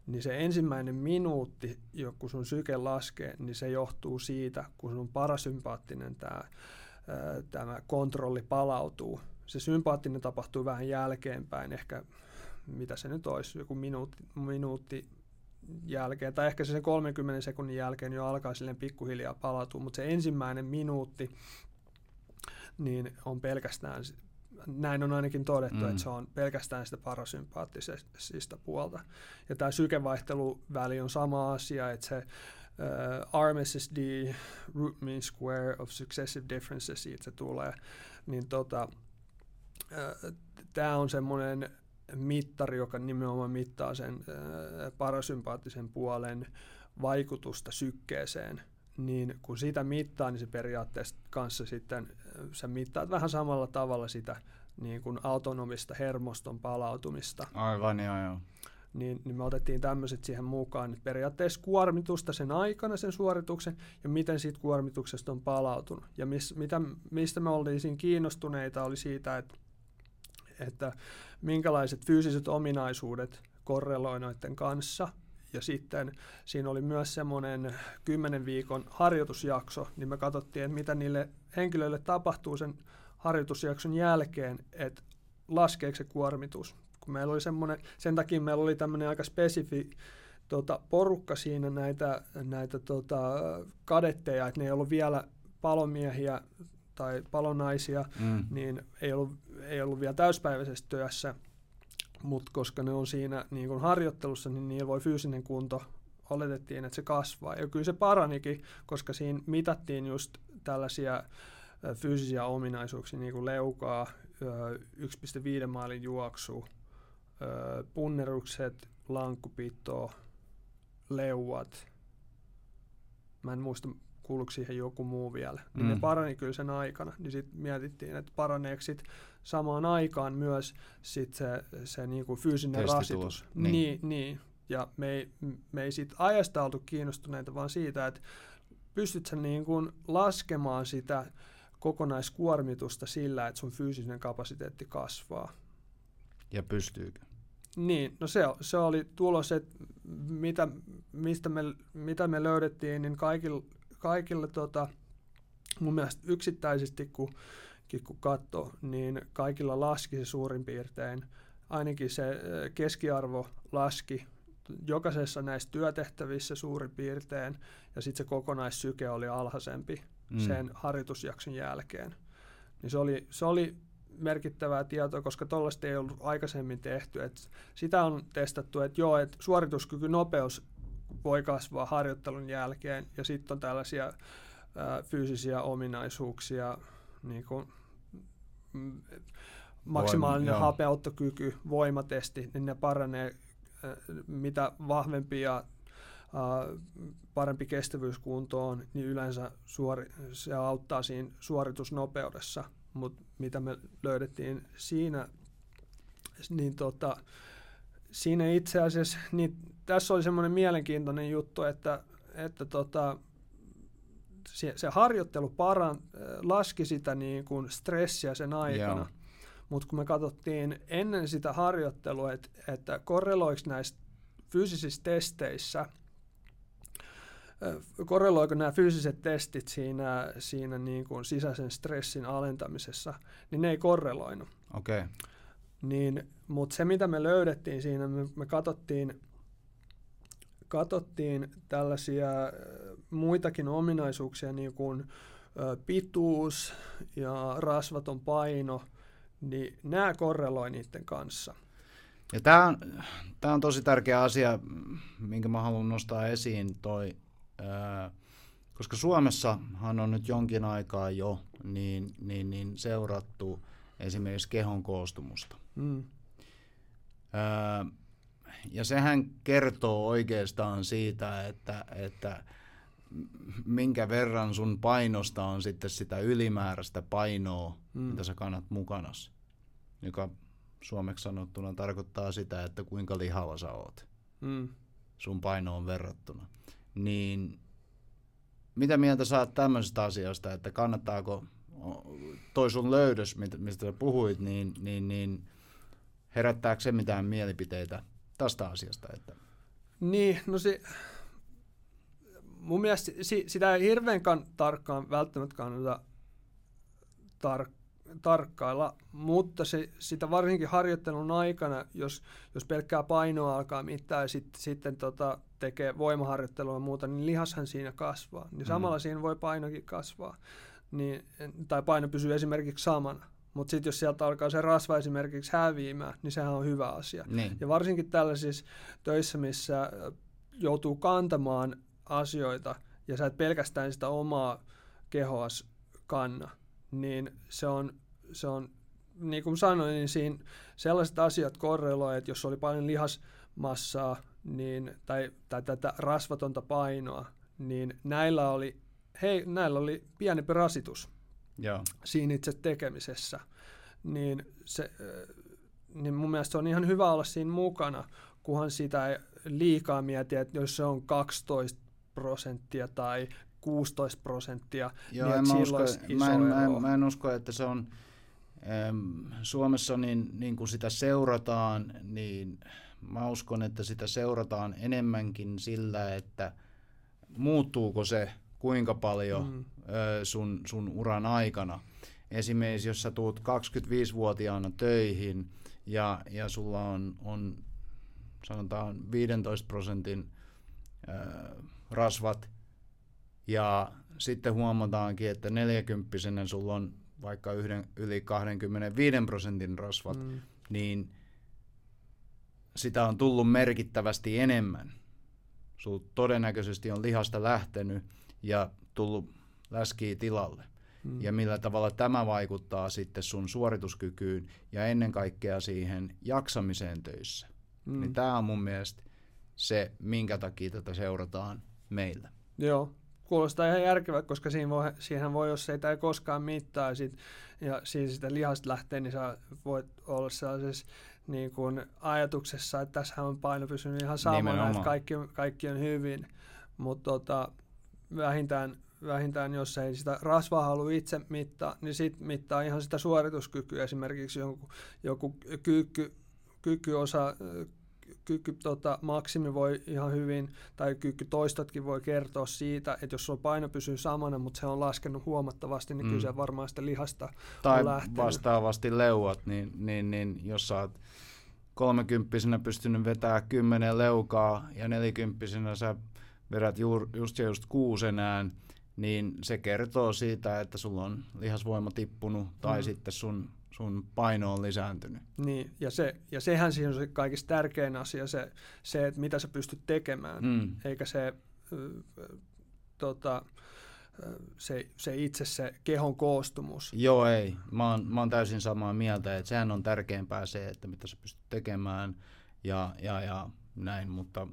niin se ensimmäinen minuutti, kun sun syke laskee, niin se johtuu siitä, kun sun parasympaattinen tämä tämä kontrolli palautuu. Se sympaattinen tapahtuu vähän jälkeenpäin, ehkä mitä se nyt olisi, joku minuutti, minuutti jälkeen, tai ehkä se sen 30 sekunnin jälkeen jo alkaa silleen pikkuhiljaa palautua, mutta se ensimmäinen minuutti niin on pelkästään, näin on ainakin todettu, mm. että se on pelkästään sitä parasympaattisesta puolta. Ja tämä sykevaihteluväli on sama asia, että se uh, RMSSD, root mean square of successive differences, siitä se tulee, niin tota, uh, tämä on semmoinen mittari, joka nimenomaan mittaa sen parasympaattisen puolen vaikutusta sykkeeseen, niin kun sitä mittaa, niin se periaatteessa kanssa sitten, sä mittaat vähän samalla tavalla sitä niin kuin autonomista hermoston palautumista. Aivan, joo, joo. Niin, niin me otettiin tämmöiset siihen mukaan, että periaatteessa kuormitusta sen aikana sen suorituksen ja miten siitä kuormituksesta on palautunut. Ja mis, mitä, mistä me oltiin kiinnostuneita oli siitä, että että minkälaiset fyysiset ominaisuudet korreloi noiden kanssa. Ja sitten siinä oli myös semmoinen 10 viikon harjoitusjakso, niin me katsottiin, että mitä niille henkilöille tapahtuu sen harjoitusjakson jälkeen, että laskeeko se kuormitus. Kun meillä oli semmoinen, sen takia meillä oli tämmöinen aika spesifi tota, porukka siinä näitä, näitä tota, kadetteja, että ne ei ollut vielä palomiehiä tai palonaisia, mm. niin ei ollut, ei ollut vielä täyspäiväisessä työssä, mutta koska ne on siinä niin kun harjoittelussa, niin niillä voi fyysinen kunto, oletettiin, että se kasvaa. Ja kyllä se paranikin, koska siinä mitattiin just tällaisia fyysisiä ominaisuuksia, niin kuin leukaa, 1,5 maalin juoksu, punnerukset, lankkupito, leuat. Mä en muista kuuluuko siihen joku muu vielä, niin mm. ne parani kyllä sen aikana. Niin sitten mietittiin, että paraneeko sit samaan aikaan myös sit se, se niinku fyysinen rasitus. Niin. niin, niin. Ja me ei, me ei siitä ajasta oltu kiinnostuneita, vaan siitä, että pystyt sä niin kuin laskemaan sitä kokonaiskuormitusta sillä, että sun fyysinen kapasiteetti kasvaa. Ja pystyykö? Niin, no se, se oli tulos, että mitä, mistä me, mitä me löydettiin, niin kaikilla kaikille tota, mun mielestä yksittäisesti, kun, kun katsoo, niin kaikilla laski se suurin piirtein. Ainakin se keskiarvo laski jokaisessa näissä työtehtävissä suurin piirtein, ja sitten se kokonaissyke oli alhaisempi mm. sen harjoitusjakson jälkeen. Niin se oli, se oli merkittävää tietoa, koska tuollaista ei ollut aikaisemmin tehty. Et sitä on testattu, että joo, että suorituskyky, nopeus voi kasvaa harjoittelun jälkeen. Ja sitten on tällaisia ää, fyysisiä ominaisuuksia, niin kuin mm, maksimaalinen Voima, hapeuttokyky, voimatesti, niin ne paranee ää, mitä vahvempi ja ää, parempi kestävyyskunto on, niin yleensä suori, se auttaa siinä suoritusnopeudessa. Mutta mitä me löydettiin siinä, niin tota, siinä itse asiassa niin tässä oli semmoinen mielenkiintoinen juttu, että, että tota, se, se harjoittelu paran, laski sitä niin kuin stressiä sen aikana. Mutta kun me katsottiin ennen sitä harjoittelua, että, että korreloiko näissä fyysisissä testeissä, korreloiko nämä fyysiset testit siinä, siinä niin kuin sisäisen stressin alentamisessa, niin ne ei korreloinut. Okay. Niin, Mutta se, mitä me löydettiin siinä, me, me katsottiin, katsottiin tällaisia muitakin ominaisuuksia, niin kuin pituus ja rasvaton paino, niin nämä korreloi niiden kanssa. Ja tämä on, tämä on tosi tärkeä asia, minkä mä haluan nostaa esiin, toi, ää, koska Suomessahan on nyt jonkin aikaa jo niin, niin, niin seurattu esimerkiksi kehon koostumusta. Mm. Ää, ja sehän kertoo oikeastaan siitä, että, että minkä verran sun painosta on sitten sitä ylimääräistä painoa, mm. mitä sä kannat mukana, joka suomeksi sanottuna tarkoittaa sitä, että kuinka lihava sä oot mm. sun painoon verrattuna. Niin mitä mieltä saat tämmöisestä asiasta, että kannattaako toi sun löydös, mistä sä puhuit, niin, niin, niin herättääkö se mitään mielipiteitä tästä asiasta? Että... Niin, no se, mun mielestä si, sitä ei hirveän kan, tarkkaan välttämättä kannata tar, tarkkailla, mutta se, sitä varsinkin harjoittelun aikana, jos, jos pelkkää painoa alkaa mittaa ja sit, sitten tota, tekee voimaharjoittelua ja muuta, niin lihashan siinä kasvaa. Niin mm. samalla siinä voi painokin kasvaa. Niin, tai paino pysyy esimerkiksi samana. Mutta sitten jos sieltä alkaa se rasva esimerkiksi häviämään, niin sehän on hyvä asia. Niin. Ja varsinkin tällaisissa töissä, missä joutuu kantamaan asioita ja sä et pelkästään sitä omaa kehoas kanna, niin se on, se on niin kuin sanoin, niin siinä sellaiset asiat korreloivat, että jos oli paljon lihasmassaa niin, tai, tai tätä rasvatonta painoa, niin näillä oli, hei, näillä oli pienempi rasitus Joo. siinä itse tekemisessä. Niin, se, niin mun mielestä se on ihan hyvä olla siinä mukana, kunhan sitä ei liikaa mieti, että jos se on 12 prosenttia tai 16 prosenttia, Joo, niin en mä, usko, mä, en, mä, en, mä en usko, että se on äm, Suomessa niin, niin kuin sitä seurataan, niin mä uskon, että sitä seurataan enemmänkin sillä, että muuttuuko se kuinka paljon mm. ö, sun, sun uran aikana. Esimerkiksi jos sä tuut 25-vuotiaana töihin ja, ja sulla on, on sanotaan 15 prosentin ö, rasvat ja sitten huomataankin, että 40 sulla on vaikka yhden, yli 25 prosentin rasvat, mm. niin sitä on tullut merkittävästi enemmän. Sulla todennäköisesti on lihasta lähtenyt ja tullut läskiä tilalle. Mm. Ja millä tavalla tämä vaikuttaa sitten sun suorituskykyyn ja ennen kaikkea siihen jaksamiseen töissä. Mm. Niin tämä on mun mielestä se, minkä takia tätä seurataan meillä. Joo, kuulostaa ihan järkevää, koska siinä voi, siihen voi, jos ei tämä koskaan mittaa ja, sit, ja siinä sitä lihasta lähtee, niin sä voit olla sellaisessa niin kuin ajatuksessa, että tässä on paino pysynyt ihan samana, että kaikki, kaikki on hyvin. Mutta tota, vähintään, vähintään, jos ei sitä rasvaa halua itse mittaa, niin sitten mittaa ihan sitä suorituskykyä. Esimerkiksi joku, joku kyykky, kykyosa kyky tota, maksimi voi ihan hyvin, tai kyky toistotkin voi kertoa siitä, että jos sulla paino pysyy samana, mutta se on laskenut huomattavasti, niin mm. kyllä se varmaan sitä lihasta tai on lähtenyt. vastaavasti leuat, niin, niin, niin jos sä oot kolmekymppisenä pystynyt vetämään kymmenen leukaa ja nelikymppisenä sä vedät juur, just ja just kuusenään, niin se kertoo siitä, että sulla on lihasvoima tippunut tai mm. sitten sun sun paino on lisääntynyt. Niin, ja, se, ja sehän siinä on se kaikista tärkein asia, se, se että mitä sä pystyt tekemään, mm. eikä se, äh, tota, se, se itse se kehon koostumus. Joo, ei. Mä oon, mä oon täysin samaa mieltä, että sehän on tärkeämpää se, että mitä sä pystyt tekemään ja, ja, ja näin, mutta,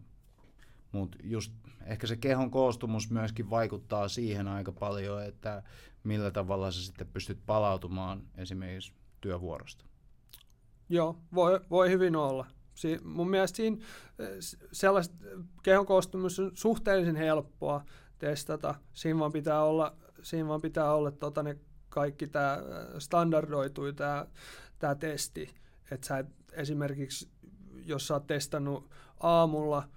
mutta just ehkä se kehon koostumus myöskin vaikuttaa siihen aika paljon, että millä tavalla sä sitten pystyt palautumaan esimerkiksi työvuorosta. Joo, voi, voi hyvin olla. Si- mun mielestä siinä sellaiset kehon koostumus on suhteellisen helppoa testata. Siinä vaan pitää olla, siinä vaan pitää olla tota, ne kaikki tämä standardoitui tämä tää testi. Että sä et esimerkiksi, jos sä oot testannut aamulla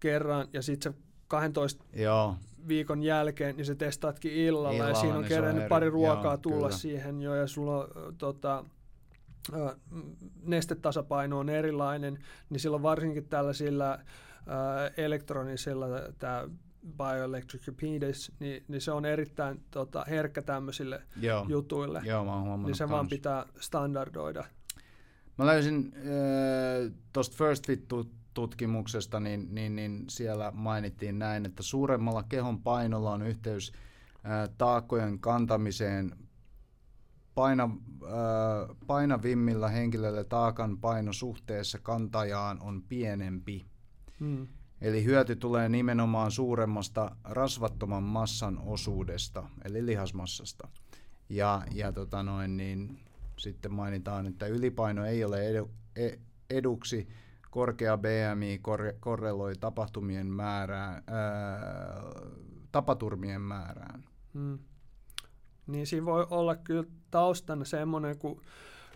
kerran ja sitten se 12 Joo. viikon jälkeen, niin se testaatkin illalla, illalla ja siinä on niin kerännyt pari eri. ruokaa Joo, tulla kyllä. siihen jo ja sulla on tota, nestetasapaino on erilainen, niin silloin varsinkin tällaisilla ö, elektronisilla tämä bioelectric impedance, niin, niin se on erittäin tota, herkkä tämmöisille Joo. jutuille. Joo, mä oon niin se vaan kans. pitää standardoida. Mä löysin äh, tuosta First Fit-tutkimuksesta, niin, niin, niin siellä mainittiin näin, että suuremmalla kehon painolla on yhteys äh, taakkojen kantamiseen. Paina, äh, painavimmilla henkilöillä taakan paino suhteessa kantajaan on pienempi. Mm. Eli hyöty tulee nimenomaan suuremmasta rasvattoman massan osuudesta, eli lihasmassasta. Ja, ja tota noin, niin sitten mainitaan, että ylipaino ei ole edu, e, eduksi. Korkea BMI korre, korreloi tapahtumien määrään, ää, tapaturmien määrään. Mm. Niin siinä voi olla kyllä taustana semmoinen, kun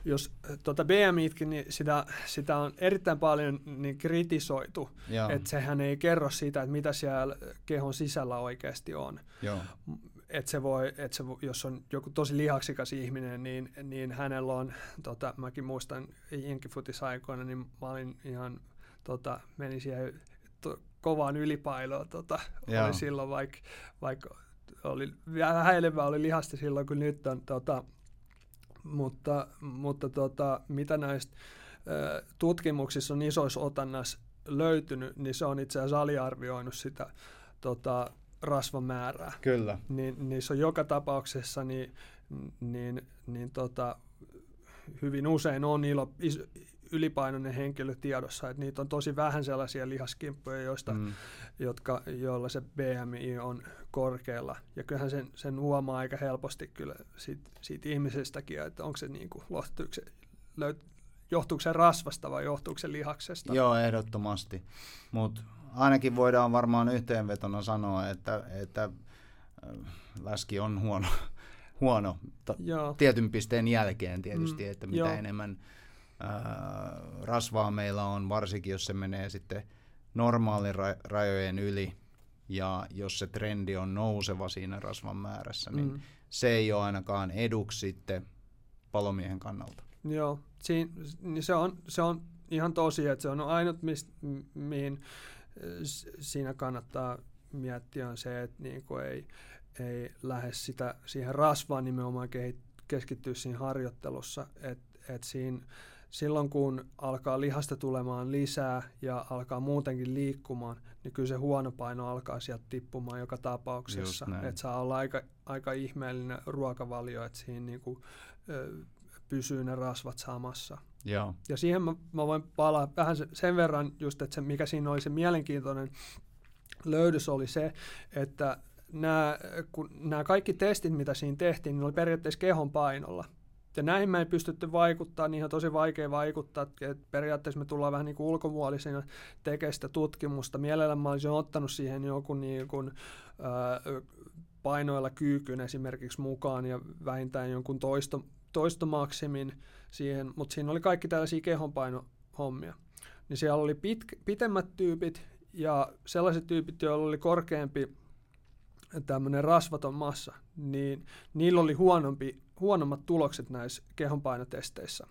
jos tuota BMItkin, niin sitä, sitä on erittäin paljon niin kritisoitu, että sehän ei kerro siitä, että mitä siellä kehon sisällä oikeasti on. joo, Että se voi, että se, jos on joku tosi lihaksikas ihminen, niin, niin hänellä on, tota, mäkin muistan jenkifutisaikoina, niin mä olin ihan, tota, menin siihen to, kovaan ylipainoon, tota, oli silloin vaikka, vaikka oli vähän enemmän oli lihasta silloin kuin nyt on, tota, mutta, mutta tota, mitä näistä ö, tutkimuksissa on isoissa otannassa löytynyt, niin se on itse asiassa aliarvioinut sitä tota, rasvamäärää kyllä. niin niissä on joka tapauksessa niin, niin, niin tota, hyvin usein on ilo, is, ylipainoinen henkilö tiedossa, että niitä on tosi vähän sellaisia lihaskimppuja, joista, mm. Jotka, joilla se BMI on korkealla. Ja kyllähän sen, sen huomaa aika helposti kyllä siitä, siitä ihmisestäkin, että onko se niin kuin, se, löyt, johtuuko se rasvasta vai johtuuko se lihaksesta. Joo, ehdottomasti. Mutta ainakin voidaan varmaan yhteenvetona sanoa, että, että äh, läski on huono, huono ta- Joo. tietyn pisteen jälkeen tietysti, Mm, että mitä joo. enemmän ää, rasvaa meillä on, varsinkin jos se menee sitten normaalin ra- rajojen yli, ja jos se trendi on nouseva siinä rasvan määrässä, niin Mm. se ei ole ainakaan eduksi sitten palomiehen kannalta. Joo, siin, niin se, on, se on ihan tosi, että se on ainut, mist, mi- mihin äh, siinä kannattaa miettiä, on se, että niinku ei, ei lähde sitä, siihen rasvaan nimenomaan keskittyä siinä harjoittelussa, että et siinä, silloin kun alkaa lihasta tulemaan lisää ja alkaa muutenkin liikkumaan, niin kyllä se huono paino alkaa sieltä tippumaan joka tapauksessa. Että saa olla aika, aika ihmeellinen ruokavalio, että siinä niinku, ö, pysyy ne rasvat samassa. Joo, Ja siihen mä, mä voin palaa vähän sen, verran just, että se, mikä siinä oli se mielenkiintoinen löydös oli se, että nämä, kun nämä kaikki testit, mitä siinä tehtiin, niin oli periaatteessa kehon painolla. Ja näihin me ei pystytty vaikuttaa, niihin on tosi vaikea vaikuttaa. että periaatteessa me tullaan vähän niin kuin tekemään sitä tutkimusta. Mielellään mä olisin ottanut siihen joku niin kuin, ää, painoilla kyykyn esimerkiksi mukaan ja vähintään jonkun toisto, toistomaksimin siihen, mutta siinä oli kaikki tällaisia kehonpainohommia. Niin siellä oli pit, pitemmät tyypit ja sellaiset tyypit, joilla oli korkeampi tämmöinen rasvaton massa, niin niillä oli huonompi, huonommat tulokset näissä kehonpainotesteissä.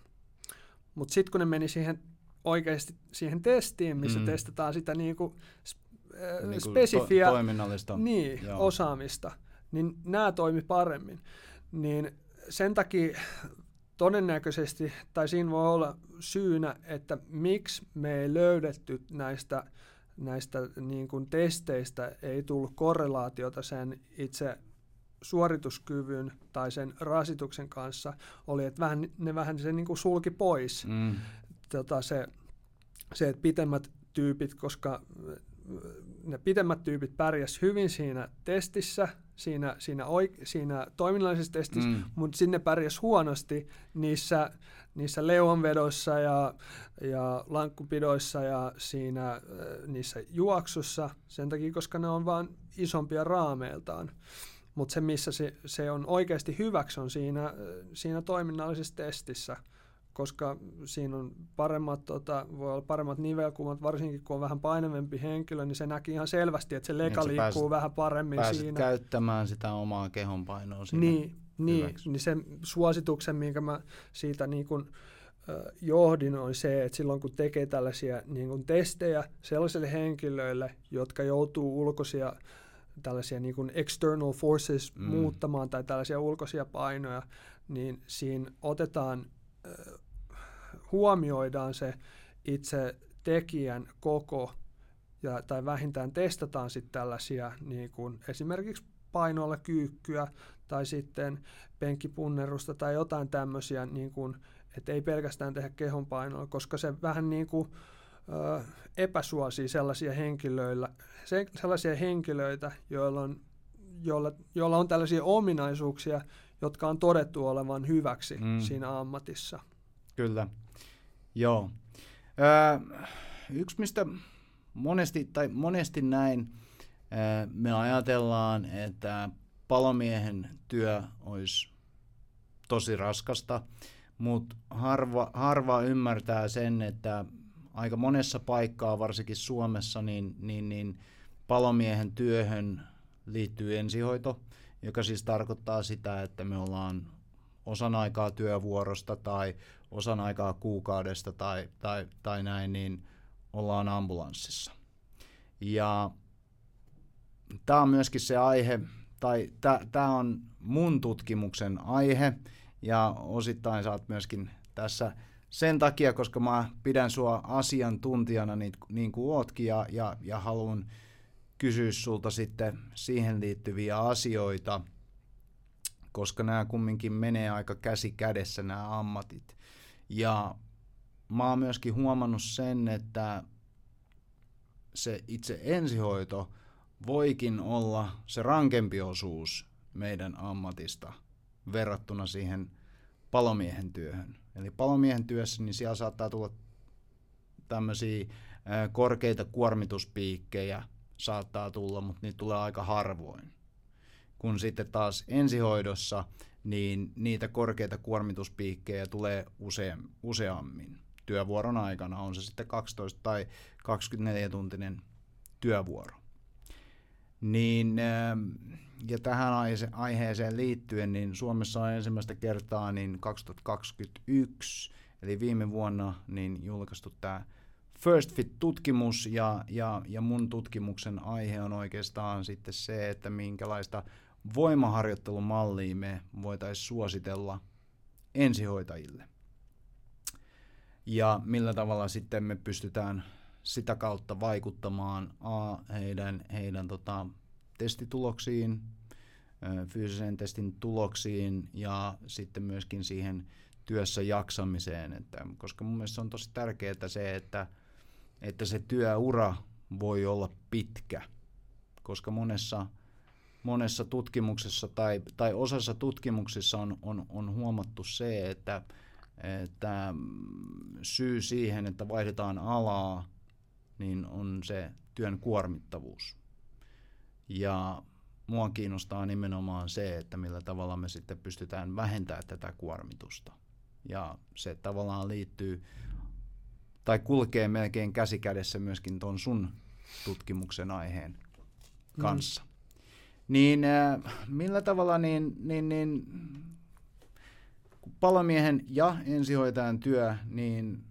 Mutta sitten kun ne meni siihen oikeasti siihen testiin, missä Mm. testataan sitä niinku, äh, niin kuin spesifiä to- niin, Joo. osaamista, niin nämä toimi paremmin. Niin sen takia todennäköisesti, tai siinä voi olla syynä, että miksi me ei löydetty näistä, näistä niin kuin testeistä, ei tullut korrelaatiota sen itse suorituskyvyn tai sen rasituksen kanssa, oli, että vähän, ne vähän se niin kuin sulki pois. Mm, tota, se, se, että pitemmät tyypit, koska ne pitemmät tyypit pärjäs hyvin siinä testissä, siinä, siinä, oik- siinä toiminnallisessa testissä, mm. mutta sinne pärjäs huonosti niissä, niissä leuanvedoissa ja, ja lankkupidoissa ja siinä, äh, niissä juoksussa, sen takia, koska ne on vain isompia raameiltaan. Mutta se, missä se, se on oikeasti hyväksi, on siinä, äh, siinä toiminnallisessa testissä – koska siinä on paremmat, tota, voi olla paremmat nivelkumat, varsinkin kun on vähän painavempi henkilö, niin se näki ihan selvästi, että se leka niin, liikkuu pääset, vähän paremmin pääset siinä. käyttämään sitä omaa kehonpainoa siinä. Niin, niin, niin sen suosituksen, minkä mä siitä niin kun, johdin, on se, että silloin kun tekee tällaisia niin kun testejä sellaisille henkilöille, jotka joutuu ulkoisia tällaisia niin kuin external forces mm. muuttamaan tai tällaisia ulkoisia painoja, niin siinä otetaan huomioidaan se itse tekijän koko ja, tai vähintään testataan sitten tällaisia niin kuin esimerkiksi painoilla kyykkyä tai sitten penkkipunnerusta tai jotain tämmöisiä, niin kuin, että ei pelkästään tehdä kehon painoilla, koska se vähän niin kuin, ö, epäsuosii sellaisia, henkilöillä, se, sellaisia henkilöitä, joilla on, joilla, joilla on tällaisia ominaisuuksia, jotka on todettu olevan hyväksi mm. siinä ammatissa. Kyllä, joo. Öö, yksi, mistä monesti, tai monesti näin öö, me ajatellaan, että palomiehen työ olisi tosi raskasta, mutta harva, harva ymmärtää sen, että aika monessa paikkaa, varsinkin Suomessa, niin, niin, niin palomiehen työhön liittyy ensihoito, joka siis tarkoittaa sitä, että me ollaan osan aikaa työvuorosta tai osan aikaa kuukaudesta tai, tai, tai näin, niin ollaan ambulanssissa. Ja tämä on myöskin se aihe, tai tämä on mun tutkimuksen aihe, ja osittain saat myöskin tässä sen takia, koska mä pidän sua asiantuntijana niin, niin kuin ootkin, ja, ja, ja haluan kysyä sulta sitten siihen liittyviä asioita, koska nämä kumminkin menee aika käsi kädessä nämä ammatit. Ja mä oon myöskin huomannut sen, että se itse ensihoito voikin olla se rankempi osuus meidän ammatista verrattuna siihen palomiehen työhön. Eli palomiehen työssä niin siellä saattaa tulla tämmöisiä korkeita kuormituspiikkejä saattaa tulla, mutta niitä tulee aika harvoin. Kun sitten taas ensihoidossa niin niitä korkeita kuormituspiikkejä tulee use, useammin työvuoron aikana, on se sitten 12 tai 24-tuntinen työvuoro. Niin, ähm, ja tähän aiheeseen liittyen, niin Suomessa on ensimmäistä kertaa niin 2021, eli viime vuonna, niin julkaistu tämä First Fit-tutkimus, ja, ja, ja mun tutkimuksen aihe on oikeastaan sitten se, että minkälaista voimaharjoittelumallia me voitaisiin suositella ensihoitajille. Ja millä tavalla sitten me pystytään sitä kautta vaikuttamaan A, heidän, heidän tota, testituloksiin, fyysisen testin tuloksiin ja sitten myöskin siihen työssä jaksamiseen. Että, koska mun mielestä on tosi tärkeää se, että, että se työura voi olla pitkä, koska monessa – monessa tutkimuksessa tai, tai osassa tutkimuksissa on, on, on huomattu se, että, että syy siihen, että vaihdetaan alaa, niin on se työn kuormittavuus. Ja mua kiinnostaa nimenomaan se, että millä tavalla me sitten pystytään vähentämään tätä kuormitusta. Ja se tavallaan liittyy tai kulkee melkein käsikädessä myöskin tuon sun tutkimuksen aiheen kanssa. Mm. Niin äh, millä tavalla niin, niin, niin palomiehen ja ensihoitajan työ, niin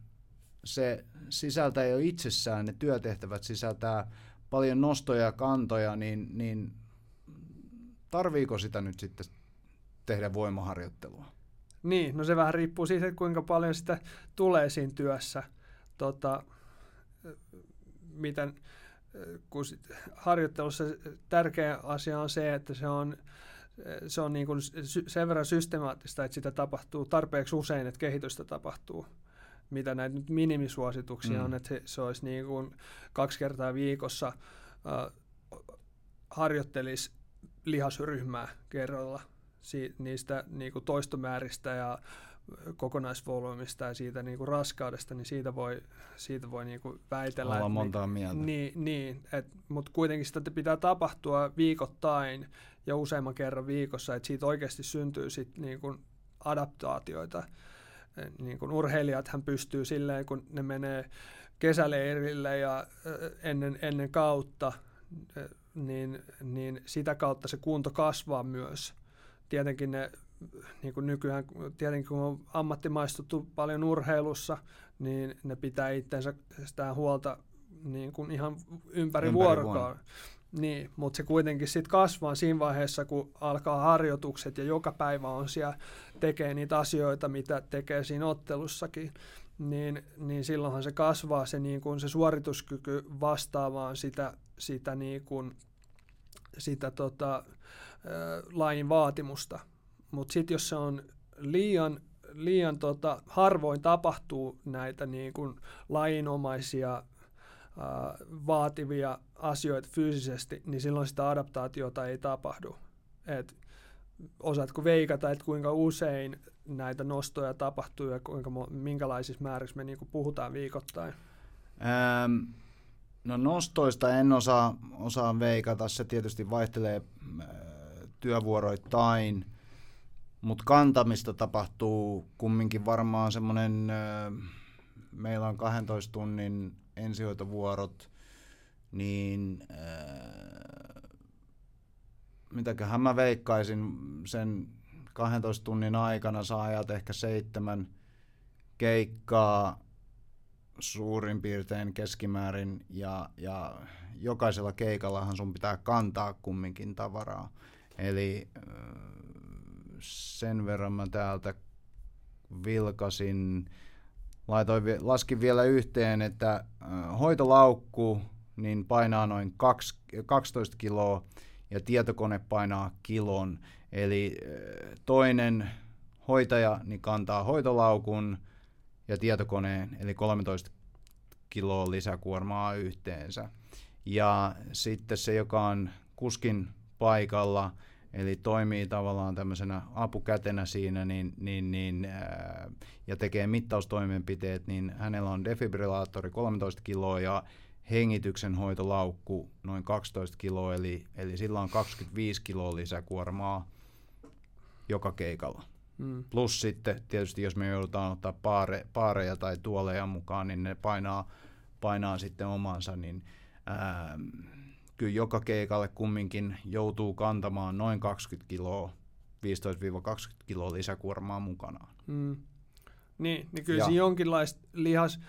se sisältää jo itsessään, ne työtehtävät sisältää paljon nostoja ja kantoja, niin, niin tarviiko sitä nyt sitten tehdä voimaharjoittelua? Niin, no se vähän riippuu siitä, kuinka paljon sitä tulee siinä työssä. Tota, miten, kun harjoittelussa tärkeä asia on se, että se on, se on niin kuin sen verran systemaattista, että sitä tapahtuu tarpeeksi usein, että kehitystä tapahtuu. Mitä näitä nyt minimisuosituksia mm. on, että se, olisi niin kuin kaksi kertaa viikossa äh, harjoittelisi lihasryhmää kerralla si- niistä niin kuin toistomääristä ja kokonaisvolyymista ja siitä niin kuin raskaudesta, niin siitä voi, siitä voi niin kuin väitellä. Olla montaa mieltä. Niin, niin mutta kuitenkin sitä pitää tapahtua viikoittain ja useamman kerran viikossa, että siitä oikeasti syntyy sit niin kuin adaptaatioita. Niin kuin urheilijat hän pystyy silleen, kun ne menee kesäleirille ja ennen, ennen kautta, niin, niin sitä kautta se kunto kasvaa myös. Tietenkin ne niin kuin nykyään, tietenkin kun on ammattimaistuttu paljon urheilussa, niin ne pitää itsensä sitä huolta niin kuin ihan ympäri, ympäri vuorokauden. Niin, mutta se kuitenkin sitten kasvaa siinä vaiheessa, kun alkaa harjoitukset ja joka päivä on siellä tekee niitä asioita, mitä tekee siinä ottelussakin, niin, niin silloinhan se kasvaa se, niin kuin se suorituskyky vastaavaan sitä, sitä, niin kuin, sitä tota, ä, lajin vaatimusta. Mutta sitten jos se on liian, liian tota, harvoin tapahtuu näitä niin kuin lajinomaisia ää, vaativia asioita fyysisesti, niin silloin sitä adaptaatiota ei tapahdu. Et osaatko veikata, että kuinka usein näitä nostoja tapahtuu ja kuinka, minkälaisissa määrissä me niinku puhutaan viikoittain? Ähm, no nostoista en osaa, osaa veikata, se tietysti vaihtelee äh, työvuoroittain, mutta kantamista tapahtuu kumminkin varmaan semmoinen, meillä on 12 tunnin ensihoitovuorot, niin mitäköhän mä veikkaisin sen 12 tunnin aikana saa ajat ehkä seitsemän keikkaa suurin piirtein keskimäärin ja, ja jokaisella keikallahan sun pitää kantaa kumminkin tavaraa. Eli sen verran mä täältä vilkasin laitoin, laskin vielä yhteen, että hoitolaukku niin painaa noin 12 kiloa ja tietokone painaa kilon. Eli toinen hoitaja niin kantaa hoitolaukun ja tietokoneen, eli 13 kiloa lisäkuormaa yhteensä. Ja sitten se, joka on kuskin paikalla, eli toimii tavallaan tämmöisenä apukätenä siinä niin, niin, niin, ää, ja tekee mittaustoimenpiteet, niin hänellä on defibrillaattori 13 kiloa ja hengityksen hoitolaukku noin 12 kiloa, eli, eli sillä on 25 kiloa lisäkuormaa joka keikalla. Mm. Plus sitten tietysti, jos me joudutaan ottaa paare, paareja tai tuoleja mukaan, niin ne painaa, painaa sitten omansa, niin ää, kyllä joka keikalle kumminkin joutuu kantamaan noin 20 kiloa, 15-20 kiloa lisäkuormaa mukanaan. Mm. Niin, niin kyllä ja. siinä jonkinlaista lihas,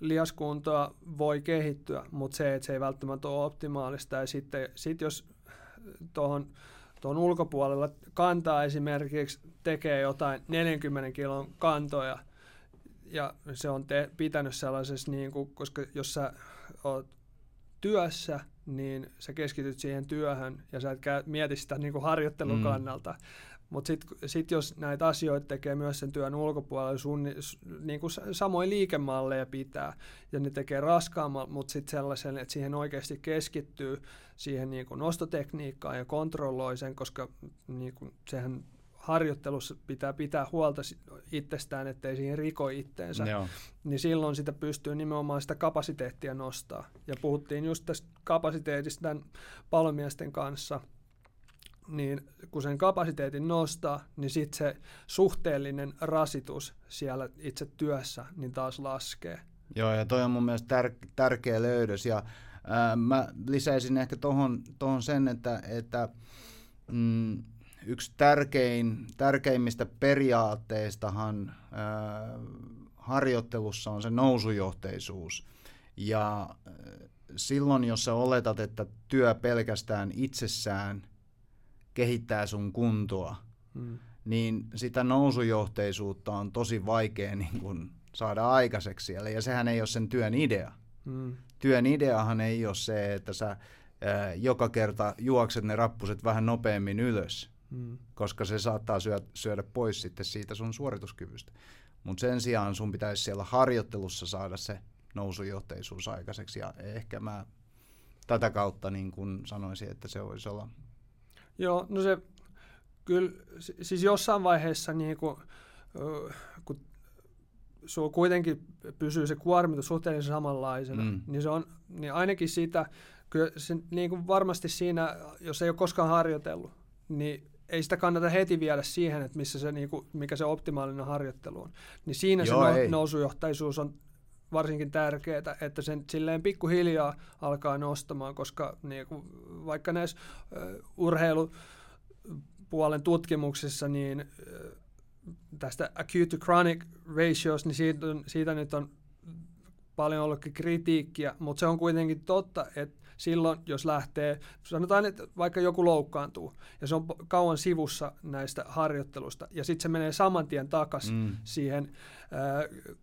lihaskuntoa voi kehittyä, mutta se, että se ei välttämättä ole optimaalista. Ja sitten sit jos tuohon tuon ulkopuolella kantaa esimerkiksi tekee jotain 40 kilon kantoja, ja se on te, pitänyt sellaisessa, niin kuin, koska jos sä oot työssä, niin sä keskityt siihen työhön ja sä et mieti sitä niin kuin harjoittelun mm. kannalta. Mutta sitten sit jos näitä asioita tekee myös sen työn ulkopuolella, sun, niin kuin samoin liikemalleja pitää, ja ne tekee raskaamman, mutta sitten sellaisen, että siihen oikeasti keskittyy siihen niin kuin nostotekniikkaan ja kontrolloi sen, koska niin kuin, sehän harjoittelussa pitää pitää huolta itsestään, ettei siihen riko itteensä, Joo. niin silloin sitä pystyy nimenomaan sitä kapasiteettia nostaa. Ja puhuttiin just tästä kapasiteetista tämän palomiesten kanssa, niin kun sen kapasiteetin nostaa, niin sitten se suhteellinen rasitus siellä itse työssä niin taas laskee. Joo, ja toi on mun mielestä tär- tärkeä löydös, ja ää, mä lisäisin ehkä tuohon sen, että, että mm, yksi tärkein, tärkeimmistä periaatteistahan äh, harjoittelussa on se nousujohteisuus. Ja silloin, jos sä oletat, että työ pelkästään itsessään kehittää sun kuntoa, hmm. niin sitä nousujohteisuutta on tosi vaikea niin kun, saada aikaiseksi. Eli, ja sehän ei ole sen työn idea. Hmm. Työn ideahan ei ole se, että sä joka kerta juokset ne rappuset vähän nopeammin ylös, mm. koska se saattaa syödä, syödä pois sitten siitä sun suorituskyvystä. Mutta sen sijaan sun pitäisi siellä harjoittelussa saada se nousujohteisuus aikaiseksi ja ehkä mä tätä kautta niin kuin sanoisin, että se voisi olla. Joo, no se kyllä, siis jossain vaiheessa niin kuin, kun sulla kuitenkin pysyy se kuormitus suhteellisen samanlaisena, mm. niin, se on, niin ainakin sitä, kyllä se, niin kuin varmasti siinä, jos ei ole koskaan harjoitellut, niin ei sitä kannata heti viedä siihen, että missä se, niin kuin, mikä se optimaalinen harjoittelu on. Niin siinä Joo, se no, nousujohtaisuus on varsinkin tärkeää, että sen silleen pikkuhiljaa alkaa nostamaan, koska niin kuin, vaikka näissä uh, urheilupuolen tutkimuksissa, niin uh, tästä acute to chronic ratios, niin siitä, siitä nyt on paljon ollutkin kritiikkiä, mutta se on kuitenkin totta, että silloin, jos lähtee, sanotaan, että vaikka joku loukkaantuu, ja se on kauan sivussa näistä harjoittelusta, ja sitten se menee saman tien takaisin mm. siihen äh,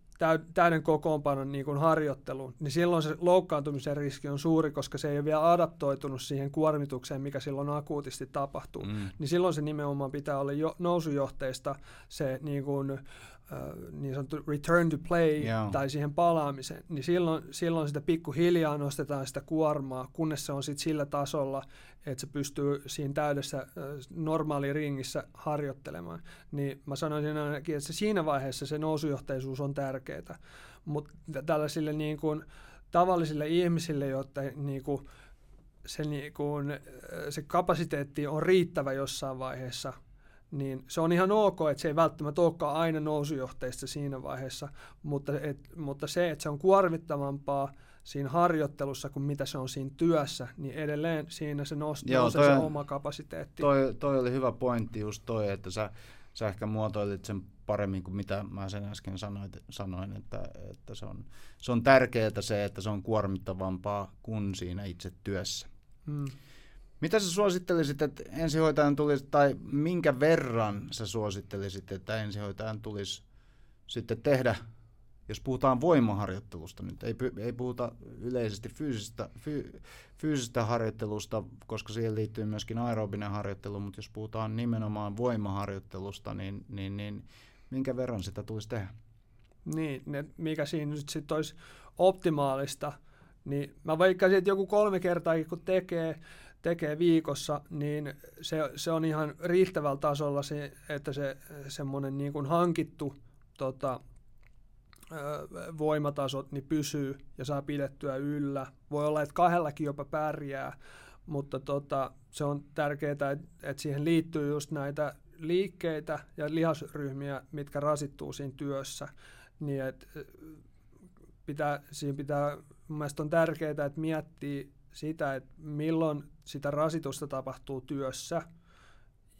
täyden kokoonpanon niin kuin harjoitteluun, niin silloin se loukkaantumisen riski on suuri, koska se ei ole vielä adaptoitunut siihen kuormitukseen, mikä silloin akuutisti tapahtuu. Mm. Niin silloin se nimenomaan pitää olla jo, nousujohteista se niin kuin, niin sanottu return to play yeah. tai siihen palaamiseen, niin silloin, silloin sitä pikkuhiljaa nostetaan sitä kuormaa, kunnes se on sitten sillä tasolla, että se pystyy siinä täydessä normaali ringissä harjoittelemaan. Niin mä sanoisin ainakin, että se siinä vaiheessa se nousujohteisuus on tärkeää, mutta tällaisille niin kuin, tavallisille ihmisille, jotta niin kuin, se, niin kuin, se kapasiteetti on riittävä jossain vaiheessa – niin se on ihan ok, että se ei välttämättä olekaan aina nousujohteista siinä vaiheessa, mutta, et, mutta se, että se on kuormittavampaa siinä harjoittelussa kuin mitä se on siinä työssä, niin edelleen siinä se nostaa Joo, se oma kapasiteetti. Toi, toi oli hyvä pointti just toi, että sä, sä ehkä muotoilit sen paremmin kuin mitä mä sen äsken sanoin, sanoin että, että se, on, se on tärkeää se, että se on kuormittavampaa kuin siinä itse työssä. Hmm. Mitä sä suosittelisit, että ensihoitajan tulisi, tai minkä verran sä suosittelisit, että ensihoitajan tulisi sitten tehdä, jos puhutaan voimaharjoittelusta nyt, ei, ei puhuta yleisesti fyysistä, fy, fyysistä harjoittelusta, koska siihen liittyy myöskin aerobinen harjoittelu, mutta jos puhutaan nimenomaan voimaharjoittelusta, niin, niin, niin minkä verran sitä tulisi tehdä? Niin, ne, mikä siinä nyt sitten olisi optimaalista, niin mä veikkaisin, että joku kolme kertaa kun tekee, tekee viikossa, niin se, se on ihan riittävällä tasolla se, että se semmoinen niin kuin hankittu tota, voimatasot niin pysyy ja saa pidettyä yllä. Voi olla, että kahdellakin jopa pärjää, mutta tota, se on tärkeää, että, että siihen liittyy just näitä liikkeitä ja lihasryhmiä, mitkä rasittuu siinä työssä. Niin että pitää, siinä pitää, mun on tärkeää, että miettii sitä, että milloin sitä rasitusta tapahtuu työssä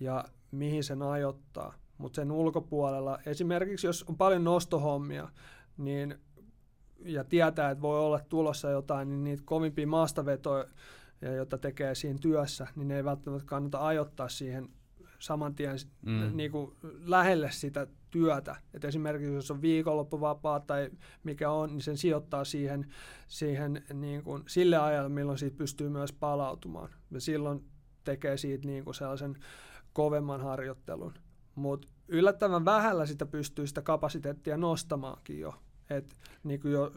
ja mihin sen ajoittaa. Mutta sen ulkopuolella, esimerkiksi jos on paljon nostohommia, niin ja tietää, että voi olla tulossa jotain, niin niitä kovimpia maastavetoja, joita tekee siinä työssä, niin ne ei välttämättä kannata ajoittaa siihen saman tien mm. niin kuin lähelle sitä työtä. Et esimerkiksi jos on viikonloppuvapaa tai mikä on, niin sen sijoittaa siihen, siihen niin kuin sille ajalle, milloin siitä pystyy myös palautumaan. Ja silloin tekee siitä niin kuin sellaisen kovemman harjoittelun. Mutta yllättävän vähällä sitä pystyy sitä kapasiteettia nostamaankin jo. Et niin kuin jo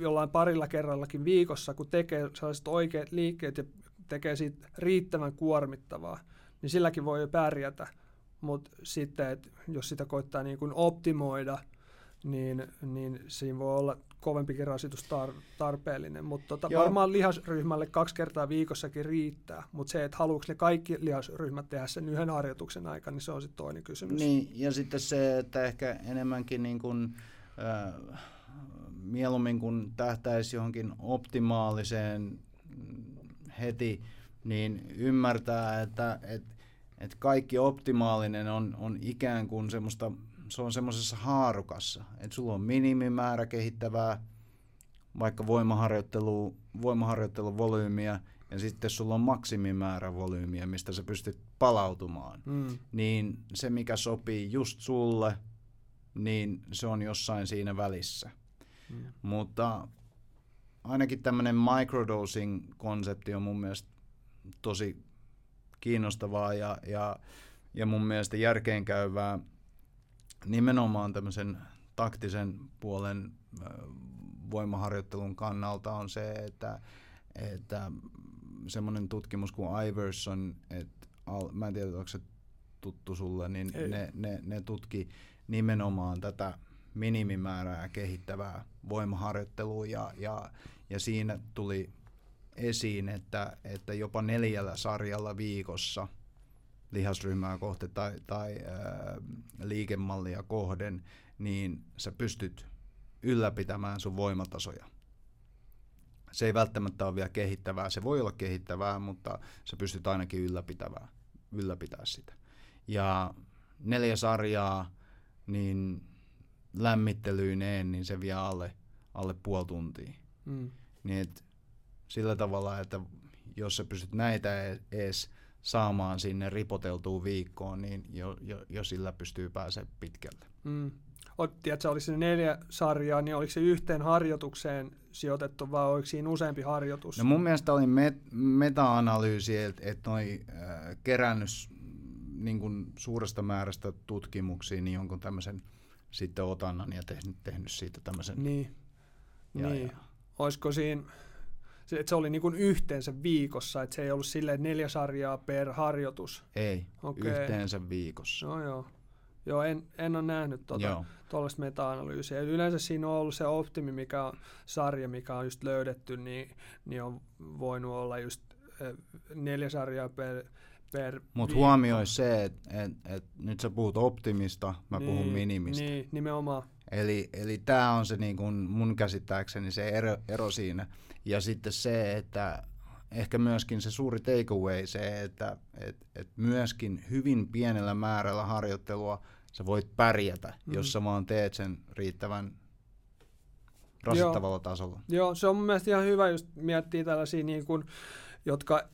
jollain parilla kerrallakin viikossa, kun tekee sellaiset oikeat liikkeet ja tekee siitä riittävän kuormittavaa, niin silläkin voi jo pärjätä. Mutta sitten, että jos sitä koittaa niin kuin optimoida, niin, niin siinä voi olla kovempikin rasitus tar- tarpeellinen. Mutta tota, varmaan lihasryhmälle kaksi kertaa viikossakin riittää, mutta se, että haluatko ne kaikki lihasryhmät tehdä sen yhden harjoituksen aikana, niin se on sitten toinen kysymys. Niin, ja sitten se, että ehkä enemmänkin niin kuin, äh, mieluummin kun tähtäisi johonkin optimaaliseen heti, niin ymmärtää, että, että että kaikki optimaalinen on, on ikään kuin semmoista, se on semmoisessa haarukassa, että sulla on minimimäärä kehittävää, vaikka voimaharjoittelu, voimaharjoittelun volyymiä, ja sitten sulla on maksimimäärä volyymiä, mistä sä pystyt palautumaan, mm. niin se mikä sopii just sulle, niin se on jossain siinä välissä. Mm. Mutta ainakin tämmöinen microdosing-konsepti on mun mielestä tosi kiinnostavaa ja, ja, ja mun mielestä järkeenkäyvää nimenomaan tämmöisen taktisen puolen voimaharjoittelun kannalta on se, että, että semmoinen tutkimus kuin Iverson, että mä en tiedä, onko se tuttu sulle, niin ne, ne, ne tutki nimenomaan tätä minimimäärää kehittävää voimaharjoittelua ja, ja, ja siinä tuli esiin, että, että jopa neljällä sarjalla viikossa lihasryhmää kohti tai, tai ää, liikemallia kohden, niin sä pystyt ylläpitämään sun voimatasoja. Se ei välttämättä ole vielä kehittävää, se voi olla kehittävää, mutta sä pystyt ainakin ylläpitämään, ylläpitää sitä. Ja neljä sarjaa, niin lämmittelyineen, niin se vie alle, alle puoli tuntia. Mm. Niin et sillä tavalla, että jos sä pystyt näitä edes saamaan sinne ripoteltuun viikkoon, niin jo, jo, jo sillä pystyy pääsemään pitkälle. Mm. Tiedätkö, oliko se neljä sarjaa, niin oliko se yhteen harjoitukseen sijoitettu vai oliko siinä useampi harjoitus? No mun mielestä oli met- meta-analyysi, että et noi äh, kerännyt niin kuin suuresta määrästä tutkimuksia, niin jonkun tämmöisen sitten otannan ja tehnyt, tehnyt siitä tämmöisen. Niin. Ja, niin. Ja. Olisiko siinä, se, että se oli niin kuin yhteensä viikossa, että se ei ollut silleen neljä sarjaa per harjoitus? Ei, okay. yhteensä viikossa. No joo. Joo, en, en ole nähnyt tuota, tuollaista meta-analyysiä. Yleensä siinä on ollut se optimi, mikä on sarja, mikä on just löydetty, niin, niin on voinut olla just neljä sarjaa per, per Mutta huomioi se, että et, et, nyt sä puhut optimista, mä niin, puhun minimistä. Niin, nimenomaan. Eli, eli tämä on se niin kun mun käsittääkseni se ero, ero siinä. Ja sitten se, että ehkä myöskin se suuri takeaway se, että et, et myöskin hyvin pienellä määrällä harjoittelua sä voit pärjätä, mm. jos sä vaan teet sen riittävän rasittavalla Joo. tasolla. Joo, se on mun mielestä ihan hyvä just miettiä tällaisia niin kuin, jotka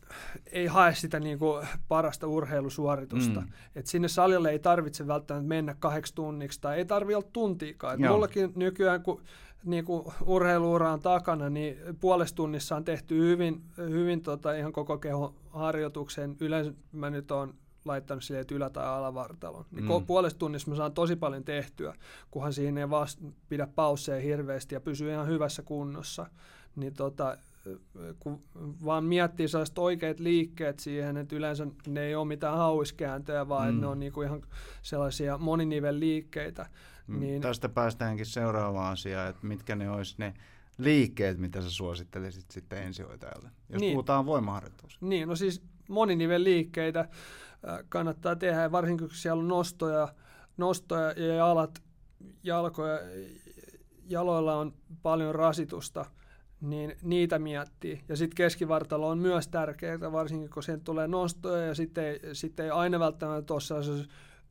ei hae sitä niin kuin parasta urheilusuoritusta. Mm. Et sinne salille ei tarvitse välttämättä mennä kahdeksi tunniksi tai ei tarvitse olla tuntiikaan. Et mullakin nykyään, kun niin kuin urheiluura on takana, niin puolessa tunnissa on tehty hyvin, hyvin tota, ihan koko kehon harjoituksen. Yleensä mä nyt oon laittanut sille, että ylä- tai alavartalon. Niin mm. puolesta tunnissa mä saan tosi paljon tehtyä, kunhan siinä ei vasta pidä pausseja hirveästi ja pysyy ihan hyvässä kunnossa. Niin tota, kun vaan miettii sellaiset oikeat liikkeet siihen, että yleensä ne ei ole mitään hauiskääntöjä, vaan mm. että ne on niinku ihan sellaisia moninivelliikkeitä. Mm. Niin... Tästä päästäänkin seuraavaan asiaan, että mitkä ne olisi ne liikkeet, mitä sä suosittelisit sitten ensihoitajalle, jos niin. puhutaan voimaharjoittelusta. Niin, no siis moninivelliikkeitä kannattaa tehdä, varsinkin kun siellä on nostoja, nostoja ja jalat, jalkoja, jaloilla on paljon rasitusta – niin niitä miettii. Ja sitten keskivartalo on myös tärkeää, varsinkin kun siihen tulee nostoja ja sitten ei, sit ei aina välttämättä ole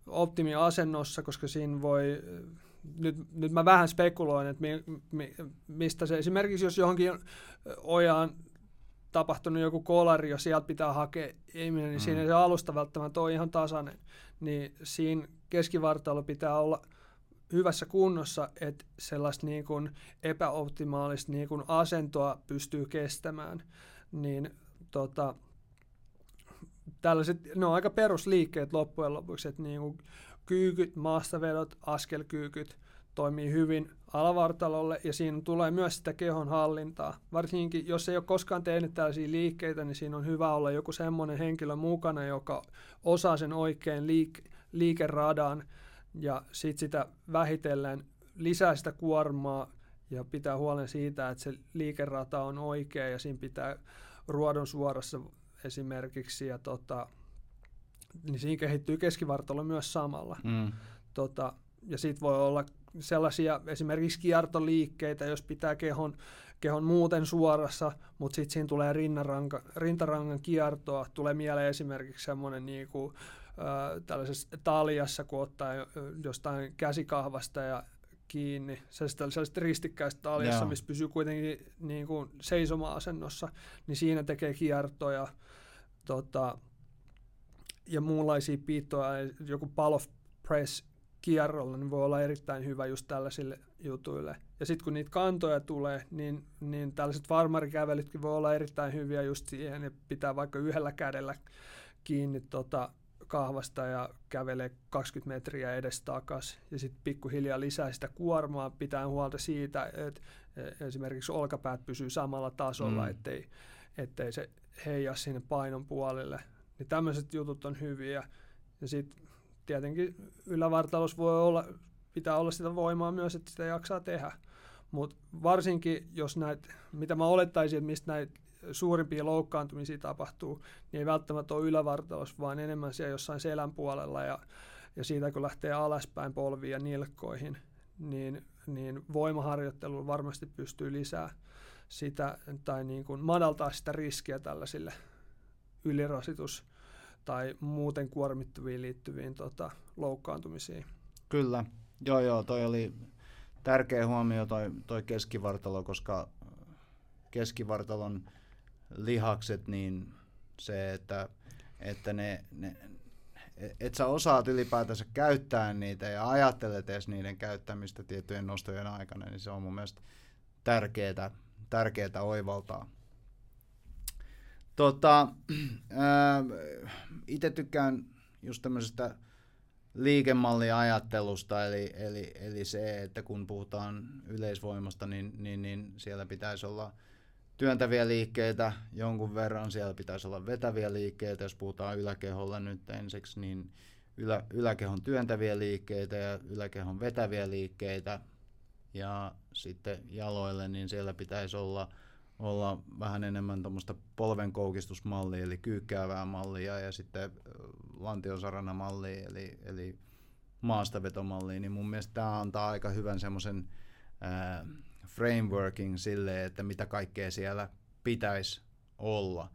optimiasennossa, koska siinä voi, nyt, nyt mä vähän spekuloin, että mi, mi, mistä se, esimerkiksi jos johonkin ojaan tapahtunut joku kolari, jos sieltä pitää hakea ihminen, niin mm. siinä se alusta välttämättä ole ihan tasainen. Niin siinä keskivartalo pitää olla – hyvässä kunnossa, että sellaista niin kuin epäoptimaalista niin kuin asentoa pystyy kestämään, niin tota, tällaiset, ne on aika perusliikkeet loppujen lopuksi, että niin kuin kyykyt, maastavedot, askelkyykyt toimii hyvin alavartalolle ja siinä tulee myös sitä kehon hallintaa. Varsinkin jos ei ole koskaan tehnyt tällaisia liikkeitä, niin siinä on hyvä olla joku semmoinen henkilö mukana, joka osaa sen oikein liik- liikeradan ja sitten sitä vähitellen lisää sitä kuormaa ja pitää huolen siitä, että se liikerata on oikea ja siinä pitää ruodon suorassa esimerkiksi ja tota, niin siinä kehittyy keskivartalo myös samalla. Mm. Tota, ja sitten voi olla sellaisia esimerkiksi kiertoliikkeitä, jos pitää kehon, kehon muuten suorassa, mutta sitten siinä tulee rintarangan kiertoa. Tulee mieleen esimerkiksi semmoinen niin kuin, tällaisessa taljassa, kun ottaa jostain käsikahvasta ja kiinni, sellaisesta ristikkäistä taljassa, missä pysyy kuitenkin niin kuin seisoma-asennossa, niin siinä tekee kiertoja tota, ja muunlaisia piittoja, joku pal of press kierrolla, niin voi olla erittäin hyvä just tällaisille jutuille. Ja sitten kun niitä kantoja tulee, niin, niin tällaiset farmarikävelytkin voi olla erittäin hyviä just siihen, että pitää vaikka yhdellä kädellä kiinni tota, kahvasta ja kävelee 20 metriä edes takaisin. Ja sitten pikkuhiljaa lisää sitä kuormaa, pitää huolta siitä, että esimerkiksi olkapäät pysyy samalla tasolla, mm. ettei, ettei se heijaa sinne painon puolelle. Niin tämmöiset jutut on hyviä. Ja sitten tietenkin ylävartalos voi olla, pitää olla sitä voimaa myös, että sitä jaksaa tehdä. Mutta varsinkin, jos näitä, mitä mä olettaisin, että mistä näitä suurimpia loukkaantumisia tapahtuu, niin ei välttämättä ole ylävartalos, vaan enemmän siellä jossain selän puolella ja, ja siitä kun lähtee alaspäin polviin ja nilkkoihin, niin, niin voimaharjoittelu varmasti pystyy lisää sitä tai niin kuin madaltaa sitä riskiä tällaisille ylirasitus- tai muuten kuormittuviin liittyviin tota, loukkaantumisiin. Kyllä, joo joo, toi oli tärkeä huomio toi, toi keskivartalo, koska keskivartalon lihakset, niin se, että, että ne, ne, et sä osaat ylipäätänsä käyttää niitä ja ajattelet edes niiden käyttämistä tiettyjen nostojen aikana, niin se on mun mielestä tärkeää, tärkeää oivaltaa. Tota, itse tykkään just tämmöisestä liikemalliajattelusta, eli, eli, eli se, että kun puhutaan yleisvoimasta, niin, niin, niin siellä pitäisi olla työntäviä liikkeitä jonkun verran, siellä pitäisi olla vetäviä liikkeitä, jos puhutaan yläkeholla nyt ensiksi, niin ylä, yläkehon työntäviä liikkeitä ja yläkehon vetäviä liikkeitä, ja sitten jaloille, niin siellä pitäisi olla, olla vähän enemmän tuommoista polvenkoukistusmallia, eli kyykkäävää mallia, ja sitten lantiosarana mallia, eli, eli maastavetomallia, niin mun mielestä tämä antaa aika hyvän semmoisen frameworking sille, että mitä kaikkea siellä pitäisi olla.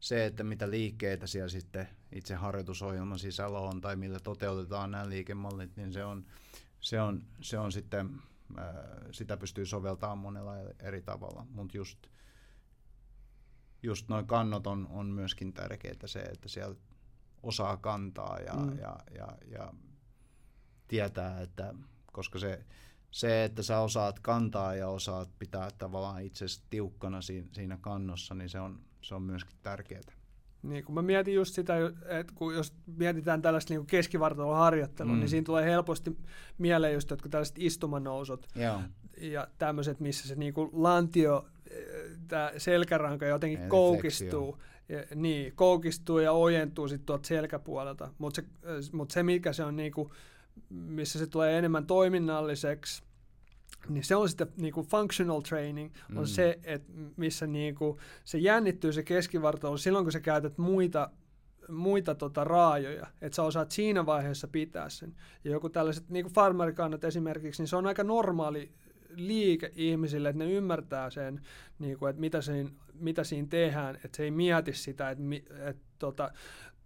Se, että mitä liikkeitä siellä sitten itse harjoitusohjelman sisällä on tai millä toteutetaan nämä liikemallit, niin se on, se on, se on sitten, sitä pystyy soveltamaan monella eri tavalla, mutta just, just noin kannot on, on myöskin tärkeää se, että siellä osaa kantaa ja, mm. ja, ja, ja tietää, että koska se, se, että sä osaat kantaa ja osaat pitää tavallaan itse tiukkana siinä, kannossa, niin se on, se on myöskin tärkeää. Niin, kun mä mietin just sitä, että kun jos mietitään tällaista niin keskivartalon harjoittelua, niin mm. niin siinä tulee helposti mieleen just jotka tällaiset istumanousut Joo. ja tämmöiset, missä se niin kuin lantio, tämä selkäranka jotenkin Eli koukistuu. Ja, niin, koukistuu ja ojentuu sitten tuolta selkäpuolelta. Mutta se, mut se, mikä se on niinku, missä se tulee enemmän toiminnalliseksi, niin se on sitten niinku functional training, on mm. se, että missä niinku se jännittyy se keskivartalo silloin, kun sä käytät muita muita tota raajoja, että sä osaat siinä vaiheessa pitää sen. Ja joku tällaiset, niin kuin farmarikannat esimerkiksi, niin se on aika normaali liike ihmisille, että ne ymmärtää sen, niin kuin, että mitä siinä, mitä siinä tehdään, että se ei mieti sitä, että, että tota,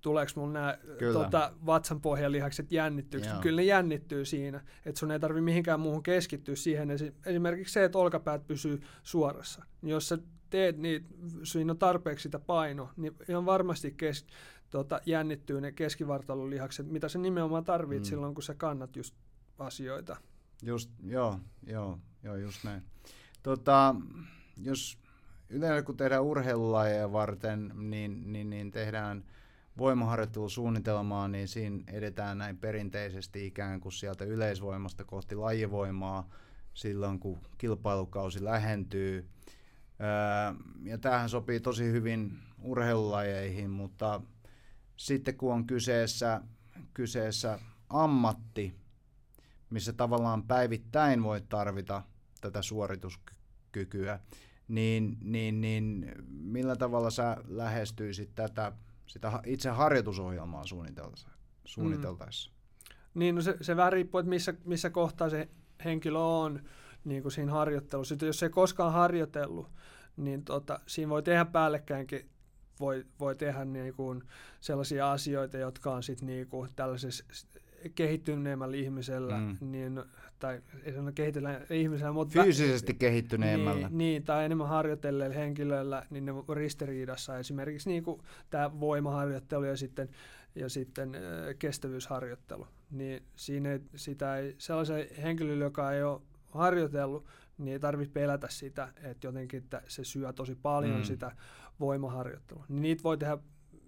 tuleeko mulla nämä tota, vatsan pohjalihakset jännittyykö. Kyllä ne jännittyy siinä, että sun ei tarvi mihinkään muuhun keskittyä siihen. Esimerkiksi se, että olkapäät pysyy suorassa. Niin jos sä teet niitä, siinä on tarpeeksi sitä paino, niin ihan varmasti kes, tota, jännittyy ne keskivartalolihakset, mitä sä nimenomaan tarvit mm. silloin, kun sä kannat just asioita. Just, joo, joo, joo, just näin. Tota, jos yleensä kun tehdään urheilulajeja varten, niin, niin, niin tehdään voimaharjoittelusuunnitelmaa, niin siinä edetään näin perinteisesti ikään kuin sieltä yleisvoimasta kohti lajivoimaa silloin, kun kilpailukausi lähentyy. Ja tämähän sopii tosi hyvin urheilulajeihin, mutta sitten kun on kyseessä, kyseessä ammatti, missä tavallaan päivittäin voi tarvita tätä suorituskykyä, niin, niin, niin millä tavalla sä lähestyisit tätä sitä itse harjoitusohjelmaa suunniteltaessa? suunniteltaessa? Mm. Niin, no se, se vähän riippuu, että missä, missä kohtaa se henkilö on niin kuin siinä harjoittelussa. Sitten jos ei koskaan harjoitellut, niin tota, siinä voi tehdä päällekkäinkin voi, voi tehdä niin kuin sellaisia asioita, jotka on sitten niin kuin tällaisessa kehittyneemmällä ihmisellä, mm. niin, tai ei sano kehittyneellä ihmisellä, mutta... Fyysisesti vä- kehittyneemmällä. Niin, niin, tai enemmän harjoitelleilla henkilöillä, niin ne on ristiriidassa. Esimerkiksi niin kuin tämä voimaharjoittelu ja sitten, ja sitten äh, kestävyysharjoittelu. Niin siinä ei, sitä ei, sellaisen henkilön, joka ei ole harjoitellut, niin ei tarvitse pelätä sitä, että jotenkin että se syö tosi paljon mm. sitä voimaharjoittelua. Niin niitä voi tehdä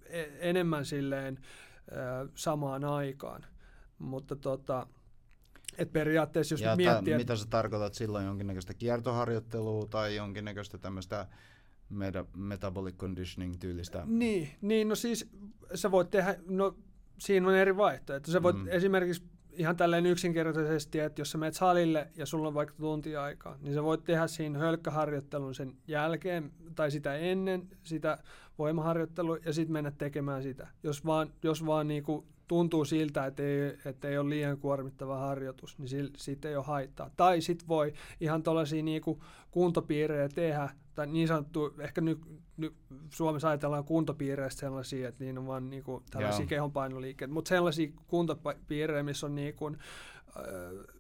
e-, enemmän silleen samaan aikaan. Mutta tota, et periaatteessa jos ja miettii... Ta, mitä sä tarkoitat silloin, jonkinnäköistä kiertoharjoittelua tai jonkinnäköistä tämmöistä meta, metabolic conditioning tyylistä. Niin, niin, no siis sä voit tehdä, no siinä on eri vaihtoehto. Sä voit mm. esimerkiksi ihan tälleen yksinkertaisesti, että jos sä menet salille ja sulla on vaikka tunti aikaa, niin sä voit tehdä siinä hölkkäharjoittelun sen jälkeen tai sitä ennen sitä voimaharjoittelua ja sitten mennä tekemään sitä. Jos vaan, jos vaan niinku tuntuu siltä, että ei, että ei ole liian kuormittava harjoitus, niin siitä ei ole haittaa. Tai sitten voi ihan tuollaisia niinku kuntopiirejä tehdä, tai niin sanottu, ehkä nyt ny, Suomessa ajatellaan kuntopiireistä sellaisia, että niin on vaan niinku tällaisia Joo. kehonpainoliikkeitä, mutta sellaisia kuntopiirejä, missä on niinku, äh,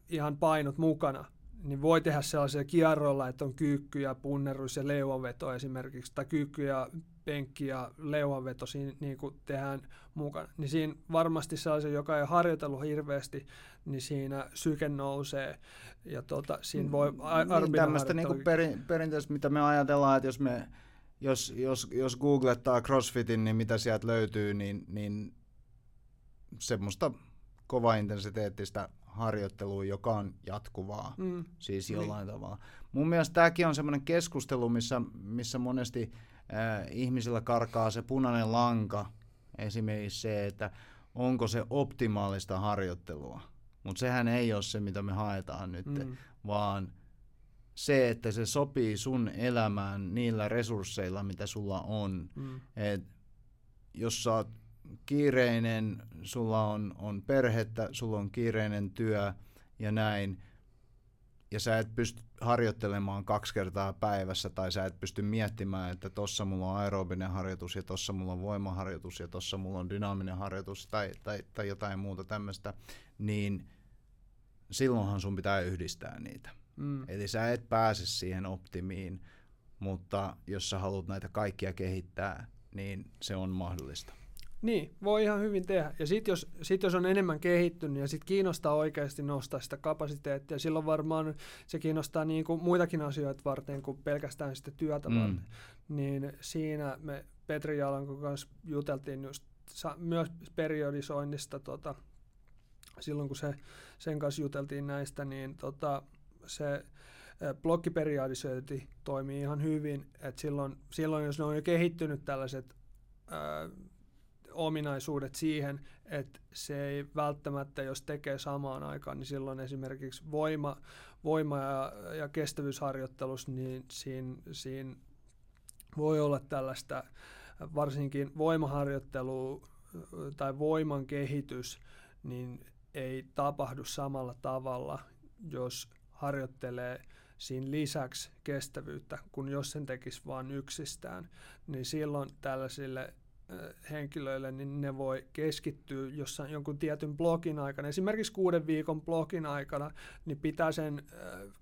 ihan painot mukana, niin voi tehdä sellaisia kierroilla, että on kyykky ja punnerus ja leuanveto esimerkiksi, tai kyykky ja penkki ja leuanveto siinä niin kuin tehdään mukana. Niin siinä varmasti sellaisen, joka ei harjoitellut hirveästi, niin siinä syke nousee ja tota, siinä voi mm, niin, Tämmöistä niin kuin perin, perinteistä, mitä me ajatellaan, että jos me jos, jos, jos googlettaa CrossFitin, niin mitä sieltä löytyy, niin, niin semmoista kovaintensiteettistä harjoittelua, joka on jatkuvaa, mm. siis niin. jollain niin. tavalla. Mun mielestä tämäkin on semmoinen keskustelu, missä, missä monesti äh, ihmisillä karkaa se punainen lanka, esimerkiksi se, että onko se optimaalista harjoittelua. Mutta sehän ei ole se, mitä me haetaan nyt, mm. vaan se, että se sopii sun elämään niillä resursseilla, mitä sulla on. Mm. Et jos sä oot kiireinen, sulla on, on perhettä, sulla on kiireinen työ ja näin, ja sä et pysty harjoittelemaan kaksi kertaa päivässä, tai sä et pysty miettimään, että tossa mulla on aerobinen harjoitus, ja tossa mulla on voimaharjoitus, ja tossa mulla on dynaaminen harjoitus, tai, tai, tai jotain muuta tämmöistä, niin silloinhan sun pitää yhdistää niitä. Mm. Eli sä et pääse siihen optimiin, mutta jos sä haluat näitä kaikkia kehittää, niin se on mahdollista. Niin, voi ihan hyvin tehdä. Ja sitten jos, sit jos on enemmän kehittynyt ja sitten kiinnostaa oikeasti nostaa sitä kapasiteettia, silloin varmaan se kiinnostaa niin kuin muitakin asioita varten kuin pelkästään sitä työtä mm. varten. Niin siinä me Petri Jalanko kanssa juteltiin just myös periodisoinnista tota, silloin kun se, sen kanssa juteltiin näistä, niin tota, se blokkiperiodisointi toimii ihan hyvin, että silloin, silloin jos ne on jo kehittynyt tällaiset ää, ominaisuudet siihen, että se ei välttämättä, jos tekee samaan aikaan, niin silloin esimerkiksi voima, voima ja, ja kestävyysharjoittelus, niin siinä, siinä voi olla tällaista varsinkin voimaharjoittelu tai voiman kehitys, niin ei tapahdu samalla tavalla, jos harjoittelee siinä lisäksi kestävyyttä, kun jos sen tekisi vain yksistään, niin silloin tällaisille henkilöille, niin ne voi keskittyä jossain jonkun tietyn blogin aikana, esimerkiksi kuuden viikon blogin aikana, niin pitää sen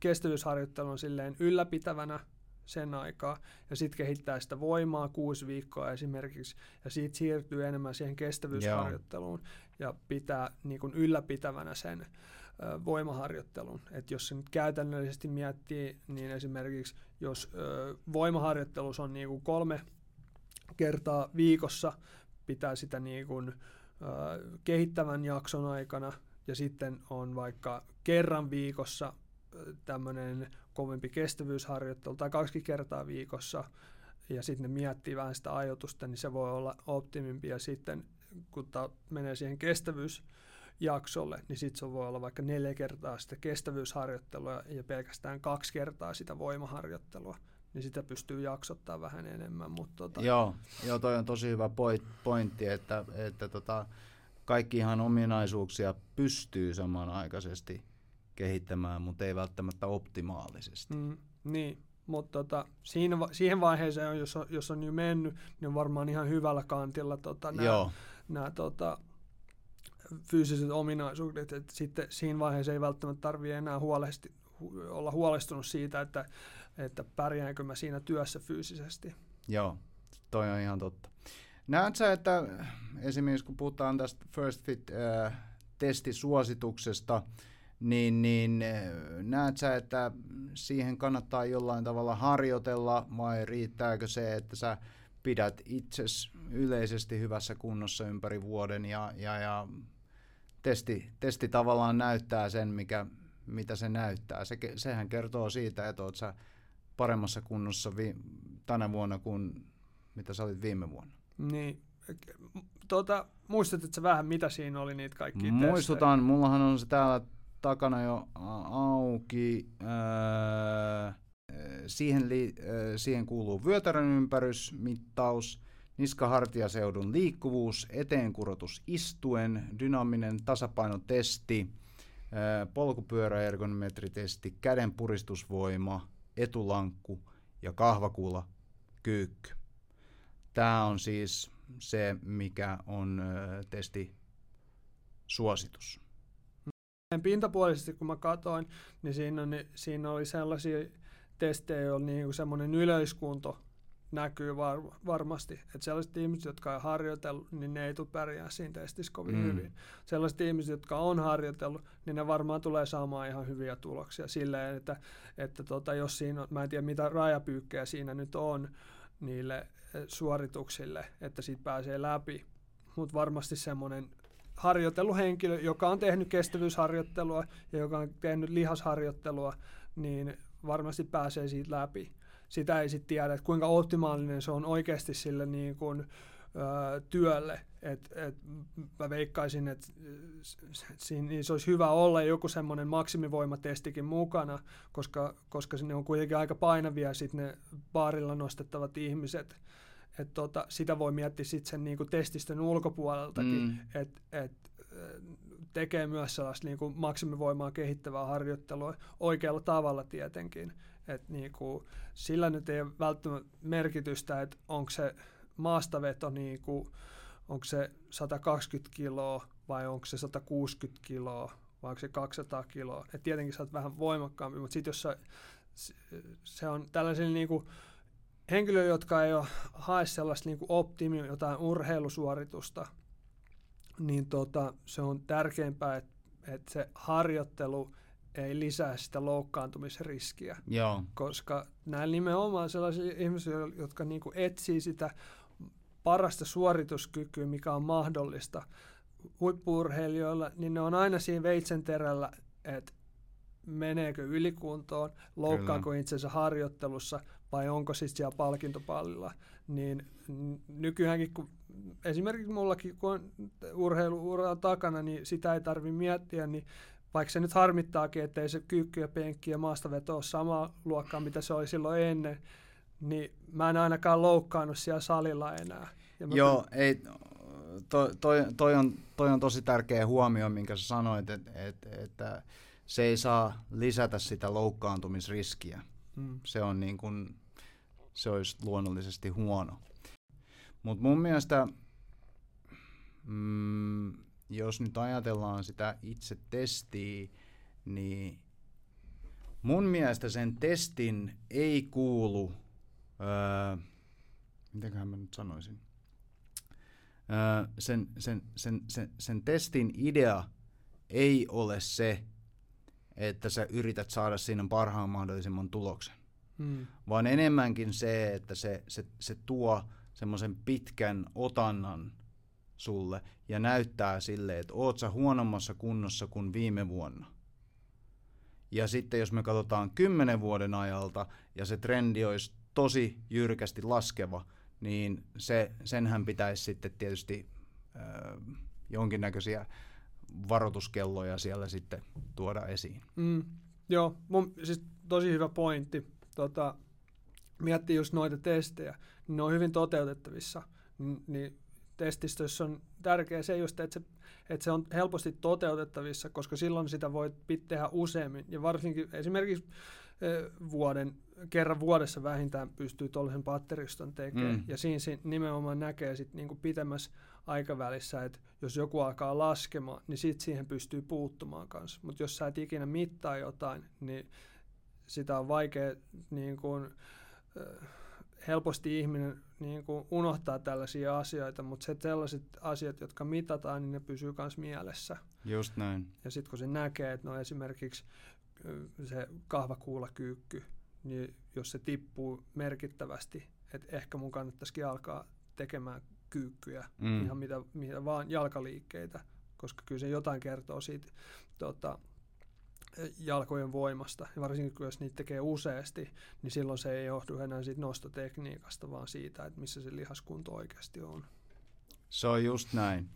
kestävyysharjoittelun silleen ylläpitävänä sen aikaa, ja sitten kehittää sitä voimaa kuusi viikkoa esimerkiksi, ja siitä siirtyy enemmän siihen kestävyysharjoitteluun, Joo. ja pitää niin kuin ylläpitävänä sen ö, voimaharjoittelun. että jos se nyt käytännöllisesti miettii, niin esimerkiksi jos ö, voimaharjoittelus on niin kuin kolme kertaa viikossa, pitää sitä niin kuin, ö, kehittävän jakson aikana, ja sitten on vaikka kerran viikossa tämmöinen kovempi kestävyysharjoittelu tai kaksi kertaa viikossa. Ja sitten ne miettii vähän sitä ajoitusta, niin se voi olla optimimpi ja sitten kun ta menee siihen kestävyysjaksolle, niin sitten se voi olla vaikka neljä kertaa sitä kestävyysharjoittelua ja pelkästään kaksi kertaa sitä voimaharjoittelua niin sitä pystyy jaksottaa vähän enemmän. Mutta tota... joo, joo, toi on tosi hyvä pointti, että, että tota, kaikki ihan ominaisuuksia pystyy samanaikaisesti kehittämään, mutta ei välttämättä optimaalisesti. Mm, niin, mutta tota, siinä, siihen vaiheeseen, jos on, jos on jo mennyt, niin on varmaan ihan hyvällä kantilla tota, nämä, nämä tota, fyysiset ominaisuudet. Et sitten siinä vaiheessa ei välttämättä tarvitse enää huolesti, olla huolestunut siitä, että, että pärjäänkö mä siinä työssä fyysisesti. Joo, toi on ihan totta. Näetkö sä, että esimerkiksi kun puhutaan tästä First Fit-testisuosituksesta, äh, niin, niin eh, näet sä, että siihen kannattaa jollain tavalla harjoitella vai riittääkö se, että sä pidät itses yleisesti hyvässä kunnossa ympäri vuoden ja, ja, ja testi, testi tavallaan näyttää sen, mikä, mitä se näyttää. Se, sehän kertoo siitä, että oot sä paremmassa kunnossa vi, tänä vuonna kuin mitä sä olit viime vuonna. Niin. Tota, muistatko vähän, mitä siinä oli niitä kaikkia Muistutan, testejä? mullahan on se täällä takana jo auki. Öö, siihen, li, öö, siihen kuuluu vyötärön ympärysmittaus, niskahartiaseudun liikkuvuus, eteenkurotus istuen, dynaaminen tasapainotesti, öö, polkupyöräergonometritesti, käden puristusvoima, etulankku ja kahvakuula kyykky. Tämä on siis se, mikä on testi suositus. Pintapuolisesti kun mä katoin, niin siinä, on, niin siinä oli sellaisia testejä, joilla niin semmoinen yleiskunto näkyy var, varmasti. Että sellaiset ihmiset, jotka on harjoitellut, niin ne ei tule pärjää siinä testissä kovin mm. hyvin. Sellaiset ihmiset, jotka on harjoitellut, niin ne varmaan tulee saamaan ihan hyviä tuloksia silleen, että, että tota, jos siinä on, mä en tiedä mitä rajapyykkejä siinä nyt on niille suorituksille, että siitä pääsee läpi. Mutta varmasti semmoinen harjoitteluhenkilö, joka on tehnyt kestävyysharjoittelua ja joka on tehnyt lihasharjoittelua, niin varmasti pääsee siitä läpi. Sitä ei sitten tiedä, että kuinka optimaalinen se on oikeasti sille niin kuin, ö, työlle. Et, et mä veikkaisin, että siinä niin se olisi hyvä olla joku semmoinen maksimivoimatestikin mukana, koska, koska sinne on kuitenkin aika painavia sit ne baarilla nostettavat ihmiset. Et tota, sitä voi miettiä sitten sen niinku testistön ulkopuoleltakin, mm. että et, tekee myös sellaista niinku maksimivoimaa kehittävää harjoittelua oikealla tavalla tietenkin. Et niinku, sillä nyt ei ole välttämättä merkitystä, että onko se maastaveto niinku, onko se 120 kiloa vai onko se 160 kiloa vai onko se 200 kiloa. Et tietenkin sä oot vähän voimakkaampi, mutta sitten jos sä, se on tällaisilla niinku, henkilöillä, jotka ei ole hae sellaista niin optimi jotain urheilusuoritusta, niin tota, se on tärkeämpää, että, että se harjoittelu ei lisää sitä loukkaantumisriskiä. Joo. Koska näillä nimenomaan sellaisia ihmisiä, jotka niin kuin etsii sitä parasta suorituskykyä, mikä on mahdollista huippuurheilijoilla, niin ne on aina siinä veitsenterällä, että meneekö ylikuntoon, loukkaako itsensä harjoittelussa vai onko siis siellä palkintopallilla. Niin nykyäänkin, kun esimerkiksi mullakin, kun on urheiluura takana, niin sitä ei tarvi miettiä, niin vaikka se nyt harmittaakin, ettei se kyykky ja penkki ja maastaveto ole sama luokkaa, mitä se oli silloin ennen, niin mä en ainakaan loukkaannut siellä salilla enää. Ja Joo, ei, toi, toi, toi, on, toi on tosi tärkeä huomio, minkä sä sanoit, että, että, että se ei saa lisätä sitä loukkaantumisriskiä. Mm. Se on niin kuin, se olisi luonnollisesti huono. Mutta mun mielestä, mm, jos nyt ajatellaan sitä itse testiä, niin mun mielestä sen testin ei kuulu, öö, mitenköhän mä nyt sanoisin, öö, sen, sen, sen, sen, sen testin idea ei ole se, että sä yrität saada siinä parhaan mahdollisimman tuloksen. Hmm. Vaan enemmänkin se, että se, se, se tuo semmoisen pitkän otannan sulle ja näyttää sille, että oot sä huonommassa kunnossa kuin viime vuonna. Ja sitten jos me katsotaan kymmenen vuoden ajalta ja se trendi olisi tosi jyrkästi laskeva, niin se, senhän pitäisi sitten tietysti äh, jonkinnäköisiä varoituskelloja siellä sitten tuoda esiin. Mm, joo, mun, siis tosi hyvä pointti. Tota, miettii just noita testejä, niin ne on hyvin toteutettavissa. N- niin testistössä on tärkeää se just, että se, että se on helposti toteutettavissa, koska silloin sitä voi tehdä useammin. Ja varsinkin esimerkiksi vuoden, kerran vuodessa vähintään pystyy tuollaisen patteriston tekemään. Mm. Ja siinä, siinä nimenomaan näkee sit niinku pitemmässä aikavälissä, että jos joku alkaa laskemaan, niin sit siihen pystyy puuttumaan kanssa. Mutta jos sä et ikinä mittaa jotain, niin sitä on vaikea niin kuin, helposti ihminen niin kuin unohtaa tällaisia asioita, mutta se sellaiset asiat, jotka mitataan, niin ne pysyy myös mielessä. Just näin. Ja sitten kun se näkee, että no esimerkiksi se kahvakuulakyykky, niin jos se tippuu merkittävästi, että ehkä mun kannattaisikin alkaa tekemään kyykkyjä, mm. ihan mitä, mitä vaan jalkaliikkeitä, koska kyllä se jotain kertoo siitä tota, jalkojen voimasta. Ja varsinkin jos niitä tekee useasti, niin silloin se ei johdu enää siitä nostotekniikasta, vaan siitä, että missä se lihaskunto oikeasti on. Se on just näin.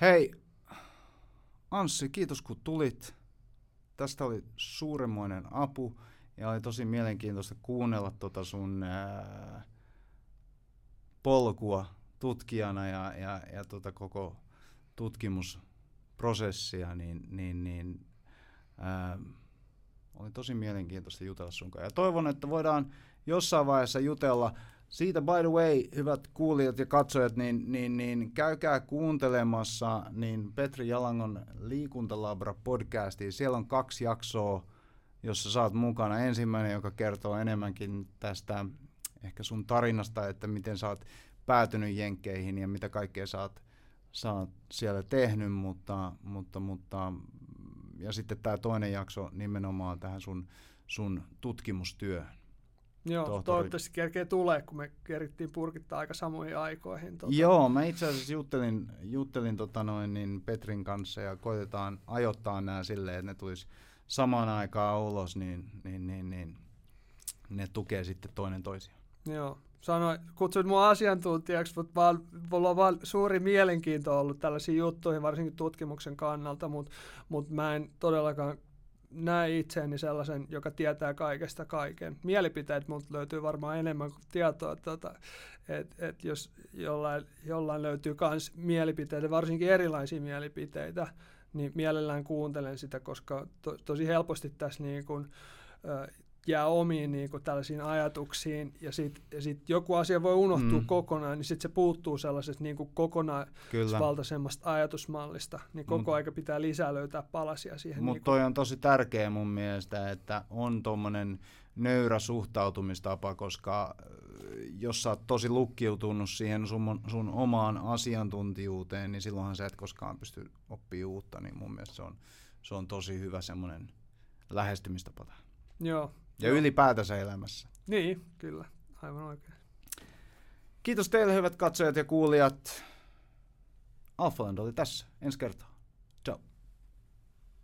Hei, Anssi, kiitos kun tulit. Tästä oli suuremmoinen apu ja oli tosi mielenkiintoista kuunnella tota sun ää, polkua tutkijana ja, ja, ja tota koko tutkimusprosessia, niin, niin, niin ää, oli tosi mielenkiintoista jutella sun kanssa. Ja toivon, että voidaan jossain vaiheessa jutella siitä, by the way, hyvät kuulijat ja katsojat, niin, niin, niin käykää kuuntelemassa niin Petri Jalangon Liikuntalabra podcastiin. Siellä on kaksi jaksoa, jossa saat mukana. Ensimmäinen, joka kertoo enemmänkin tästä ehkä sun tarinasta, että miten sä oot päätynyt jenkkeihin ja mitä kaikkea sä oot, sä oot siellä tehnyt, mutta, mutta, mutta ja sitten tämä toinen jakso nimenomaan tähän sun, sun tutkimustyöhön. Joo, tohtori. toivottavasti kerkee tulee, kun me kerittiin purkittaa aika samoihin aikoihin. Tota. Joo, mä itse asiassa juttelin, juttelin tota noin, niin Petrin kanssa ja koitetaan ajoittaa nämä silleen, että ne tulisi samaan aikaan ulos, niin, niin, niin, niin ne tukee sitten toinen toisiaan. Joo, sanoin, kutsuit mua asiantuntijaksi, mutta vaan, mulla on vaan suuri mielenkiinto ollut tällaisiin juttuihin, varsinkin tutkimuksen kannalta, mutta, mutta mä en todellakaan näe itseäni sellaisen, joka tietää kaikesta kaiken. Mielipiteet multa löytyy varmaan enemmän kuin tietoa, tota, että et jos jollain, jollain löytyy myös mielipiteitä, varsinkin erilaisia mielipiteitä, niin mielellään kuuntelen sitä, koska to, tosi helposti tässä niin kun, jää omiin niin kuin, tällaisiin ajatuksiin ja sitten sit joku asia voi unohtua mm. kokonaan, niin sitten se puuttuu sellaisesta niin kuin kokonaisvaltaisemmasta ajatusmallista, niin koko mm. aika pitää lisää löytää palasia siihen. Mutta niin toi on tosi tärkeä mun mielestä, että on tuommoinen nöyrä suhtautumistapa, koska äh, jos sä oot tosi lukkiutunut siihen sun, sun omaan asiantuntijuuteen, niin silloinhan sä et koskaan pysty oppimaan uutta, niin mun mielestä se on, se on tosi hyvä semmoinen lähestymistapa. Joo, ja Joo. ylipäätänsä elämässä. Niin, kyllä. Aivan oikein. Kiitos teille hyvät katsojat ja kuulijat. Alphaland oli tässä. Ensi kertaa.